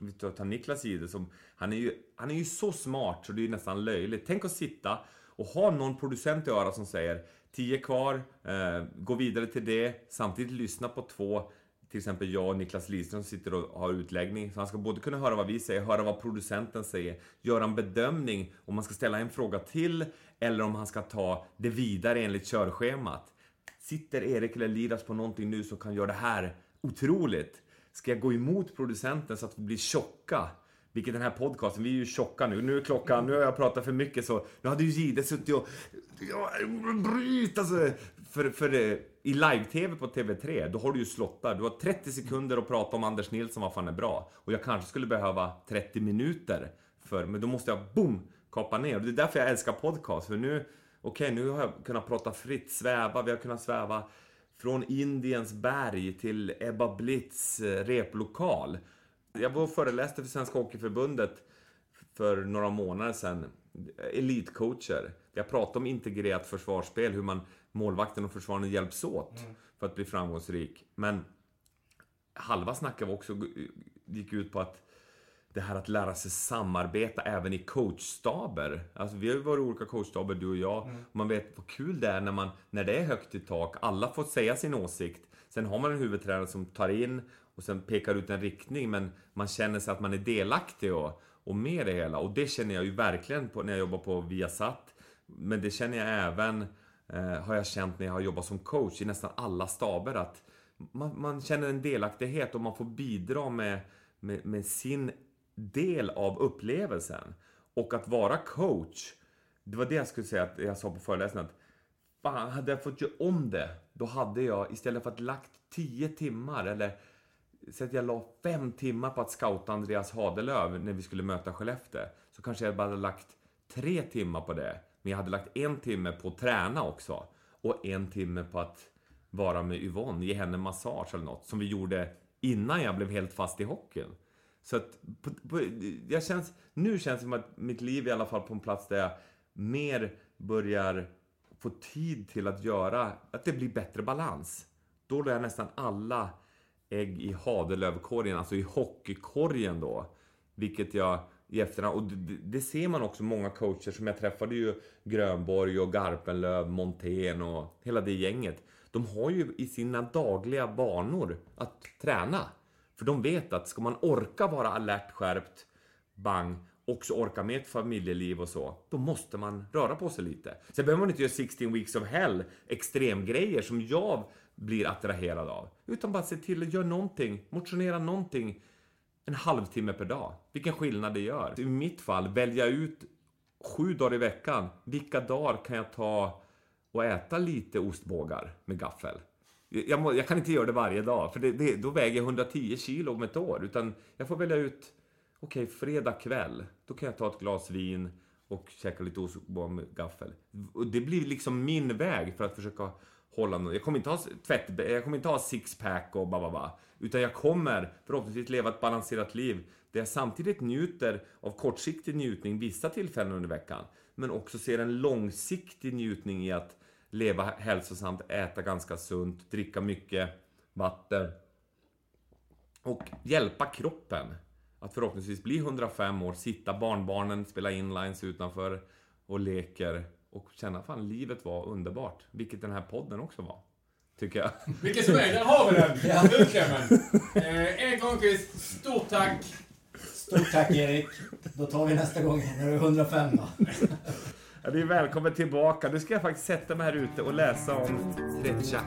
Speaker 3: vi tar Niklas Gide som, han är, ju, han är ju så smart så det är nästan löjligt. Tänk att sitta och ha någon producent i örat som säger 10 kvar, eh, gå vidare till det, samtidigt lyssna på två till exempel jag och Niklas Lidström sitter och har utläggning. Så han ska både kunna höra vad vi säger, höra vad producenten säger, göra en bedömning om man ska ställa en fråga till eller om han ska ta det vidare enligt körschemat. Sitter Erik eller Lidas på någonting nu som kan göra det här otroligt? Ska jag gå emot producenten så att vi blir tjocka? Vilket den här podcasten, vi är ju tjocka nu. Nu är klockan, nu har jag pratat för mycket så nu hade ju Gide suttit och... Ja, bryt alltså! För, för eh, i live-tv på TV3, då har du ju slottar. Du har 30 sekunder att prata om Anders Nilsson, vad fan är bra. Och jag kanske skulle behöva 30 minuter. För, men då måste jag, boom, kapa ner. Och det är därför jag älskar podcast. För nu, okej, okay, nu har jag kunnat prata fritt, sväva. Vi har kunnat sväva från Indiens berg till Ebba Blitz eh, replokal. Jag var och föreläste för Svenska Hockeyförbundet för några månader sedan. Elitcoacher. Jag pratade om integrerat försvarsspel, hur man målvakten och försvararen hjälps åt mm. för att bli framgångsrik. Men halva snacket också gick ut på att det här att lära sig samarbeta även i coachstaber. Alltså vi har ju varit olika coachstaber, du och jag. Mm. man vet vad kul det är när, man, när det är högt i tak. Alla får säga sin åsikt. Sen har man en huvudtränare som tar in och sen pekar ut en riktning. Men man känner sig att man är delaktig och, och med det hela. Och det känner jag ju verkligen på när jag jobbar på Viasat. Men det känner jag även, Eh, har jag känt när jag har jobbat som coach i nästan alla staber. Att man, man känner en delaktighet och man får bidra med, med, med sin del av upplevelsen. Och att vara coach, det var det jag skulle säga att jag sa på föreläsningen. Att fan, hade jag fått göra om det, då hade jag istället för att lagt 10 timmar eller så att jag la fem timmar på att scouta Andreas Hadelöv när vi skulle möta Skellefteå. Så kanske jag bara hade lagt tre timmar på det. Men jag hade lagt en timme på att träna också. Och en timme på att vara med Yvonne, ge henne massage eller något. Som vi gjorde innan jag blev helt fast i hockeyn. Så att, på, på, jag känns, nu känns det som att mitt liv är i alla fall på en plats där jag mer börjar få tid till att göra, att det blir bättre balans. Då la jag nästan alla ägg i hadelövkorgen, alltså i hockeykorgen då. Vilket jag i efterhand, och det, det, ser man också många coacher som jag träffade ju Grönborg och Garpenlöv, Montén och hela det gänget. De har ju i sina dagliga banor att träna. För de vet att ska man orka vara alert, skärpt, bang, också orka med ett familjeliv och så, då måste man röra på sig lite. Sen behöver man inte göra 16 weeks of hell, extremgrejer som jag blir attraherad av. Utan bara se till att göra någonting, motionera någonting en halvtimme per dag. Vilken skillnad det gör. I mitt fall, välja ut sju dagar i veckan. Vilka dagar kan jag ta och äta lite ostbågar med gaffel? Jag, må, jag kan inte göra det varje dag, för det, det, då väger jag 110 kilo om ett år. Utan jag får välja ut, okej, okay, fredag kväll, då kan jag ta ett glas vin och käka lite ostbågar med gaffel. Och det blir liksom min väg för att försöka hålla någon. Jag kommer inte ha tvätt, jag kommer inte ha sixpack och bababa. Utan jag kommer förhoppningsvis leva ett balanserat liv där jag samtidigt njuter av kortsiktig njutning vissa tillfällen under veckan. Men också ser en långsiktig njutning i att leva hälsosamt, äta ganska sunt, dricka mycket vatten. Och hjälpa kroppen att förhoppningsvis bli 105 år, sitta barnbarnen, spela inlines utanför och leker och känna fan livet var underbart. Vilket den här podden också var. Tycker jag.
Speaker 2: Vilken som är, där har vi den! Ja. Utklämmen. Eh, Erik Holmqvist, stort tack!
Speaker 1: Stort tack Erik. Då tar vi nästa gång när du är 105 då.
Speaker 3: Ja, du är välkommen tillbaka. Nu ska jag faktiskt sätta mig här ute och läsa om Treccia.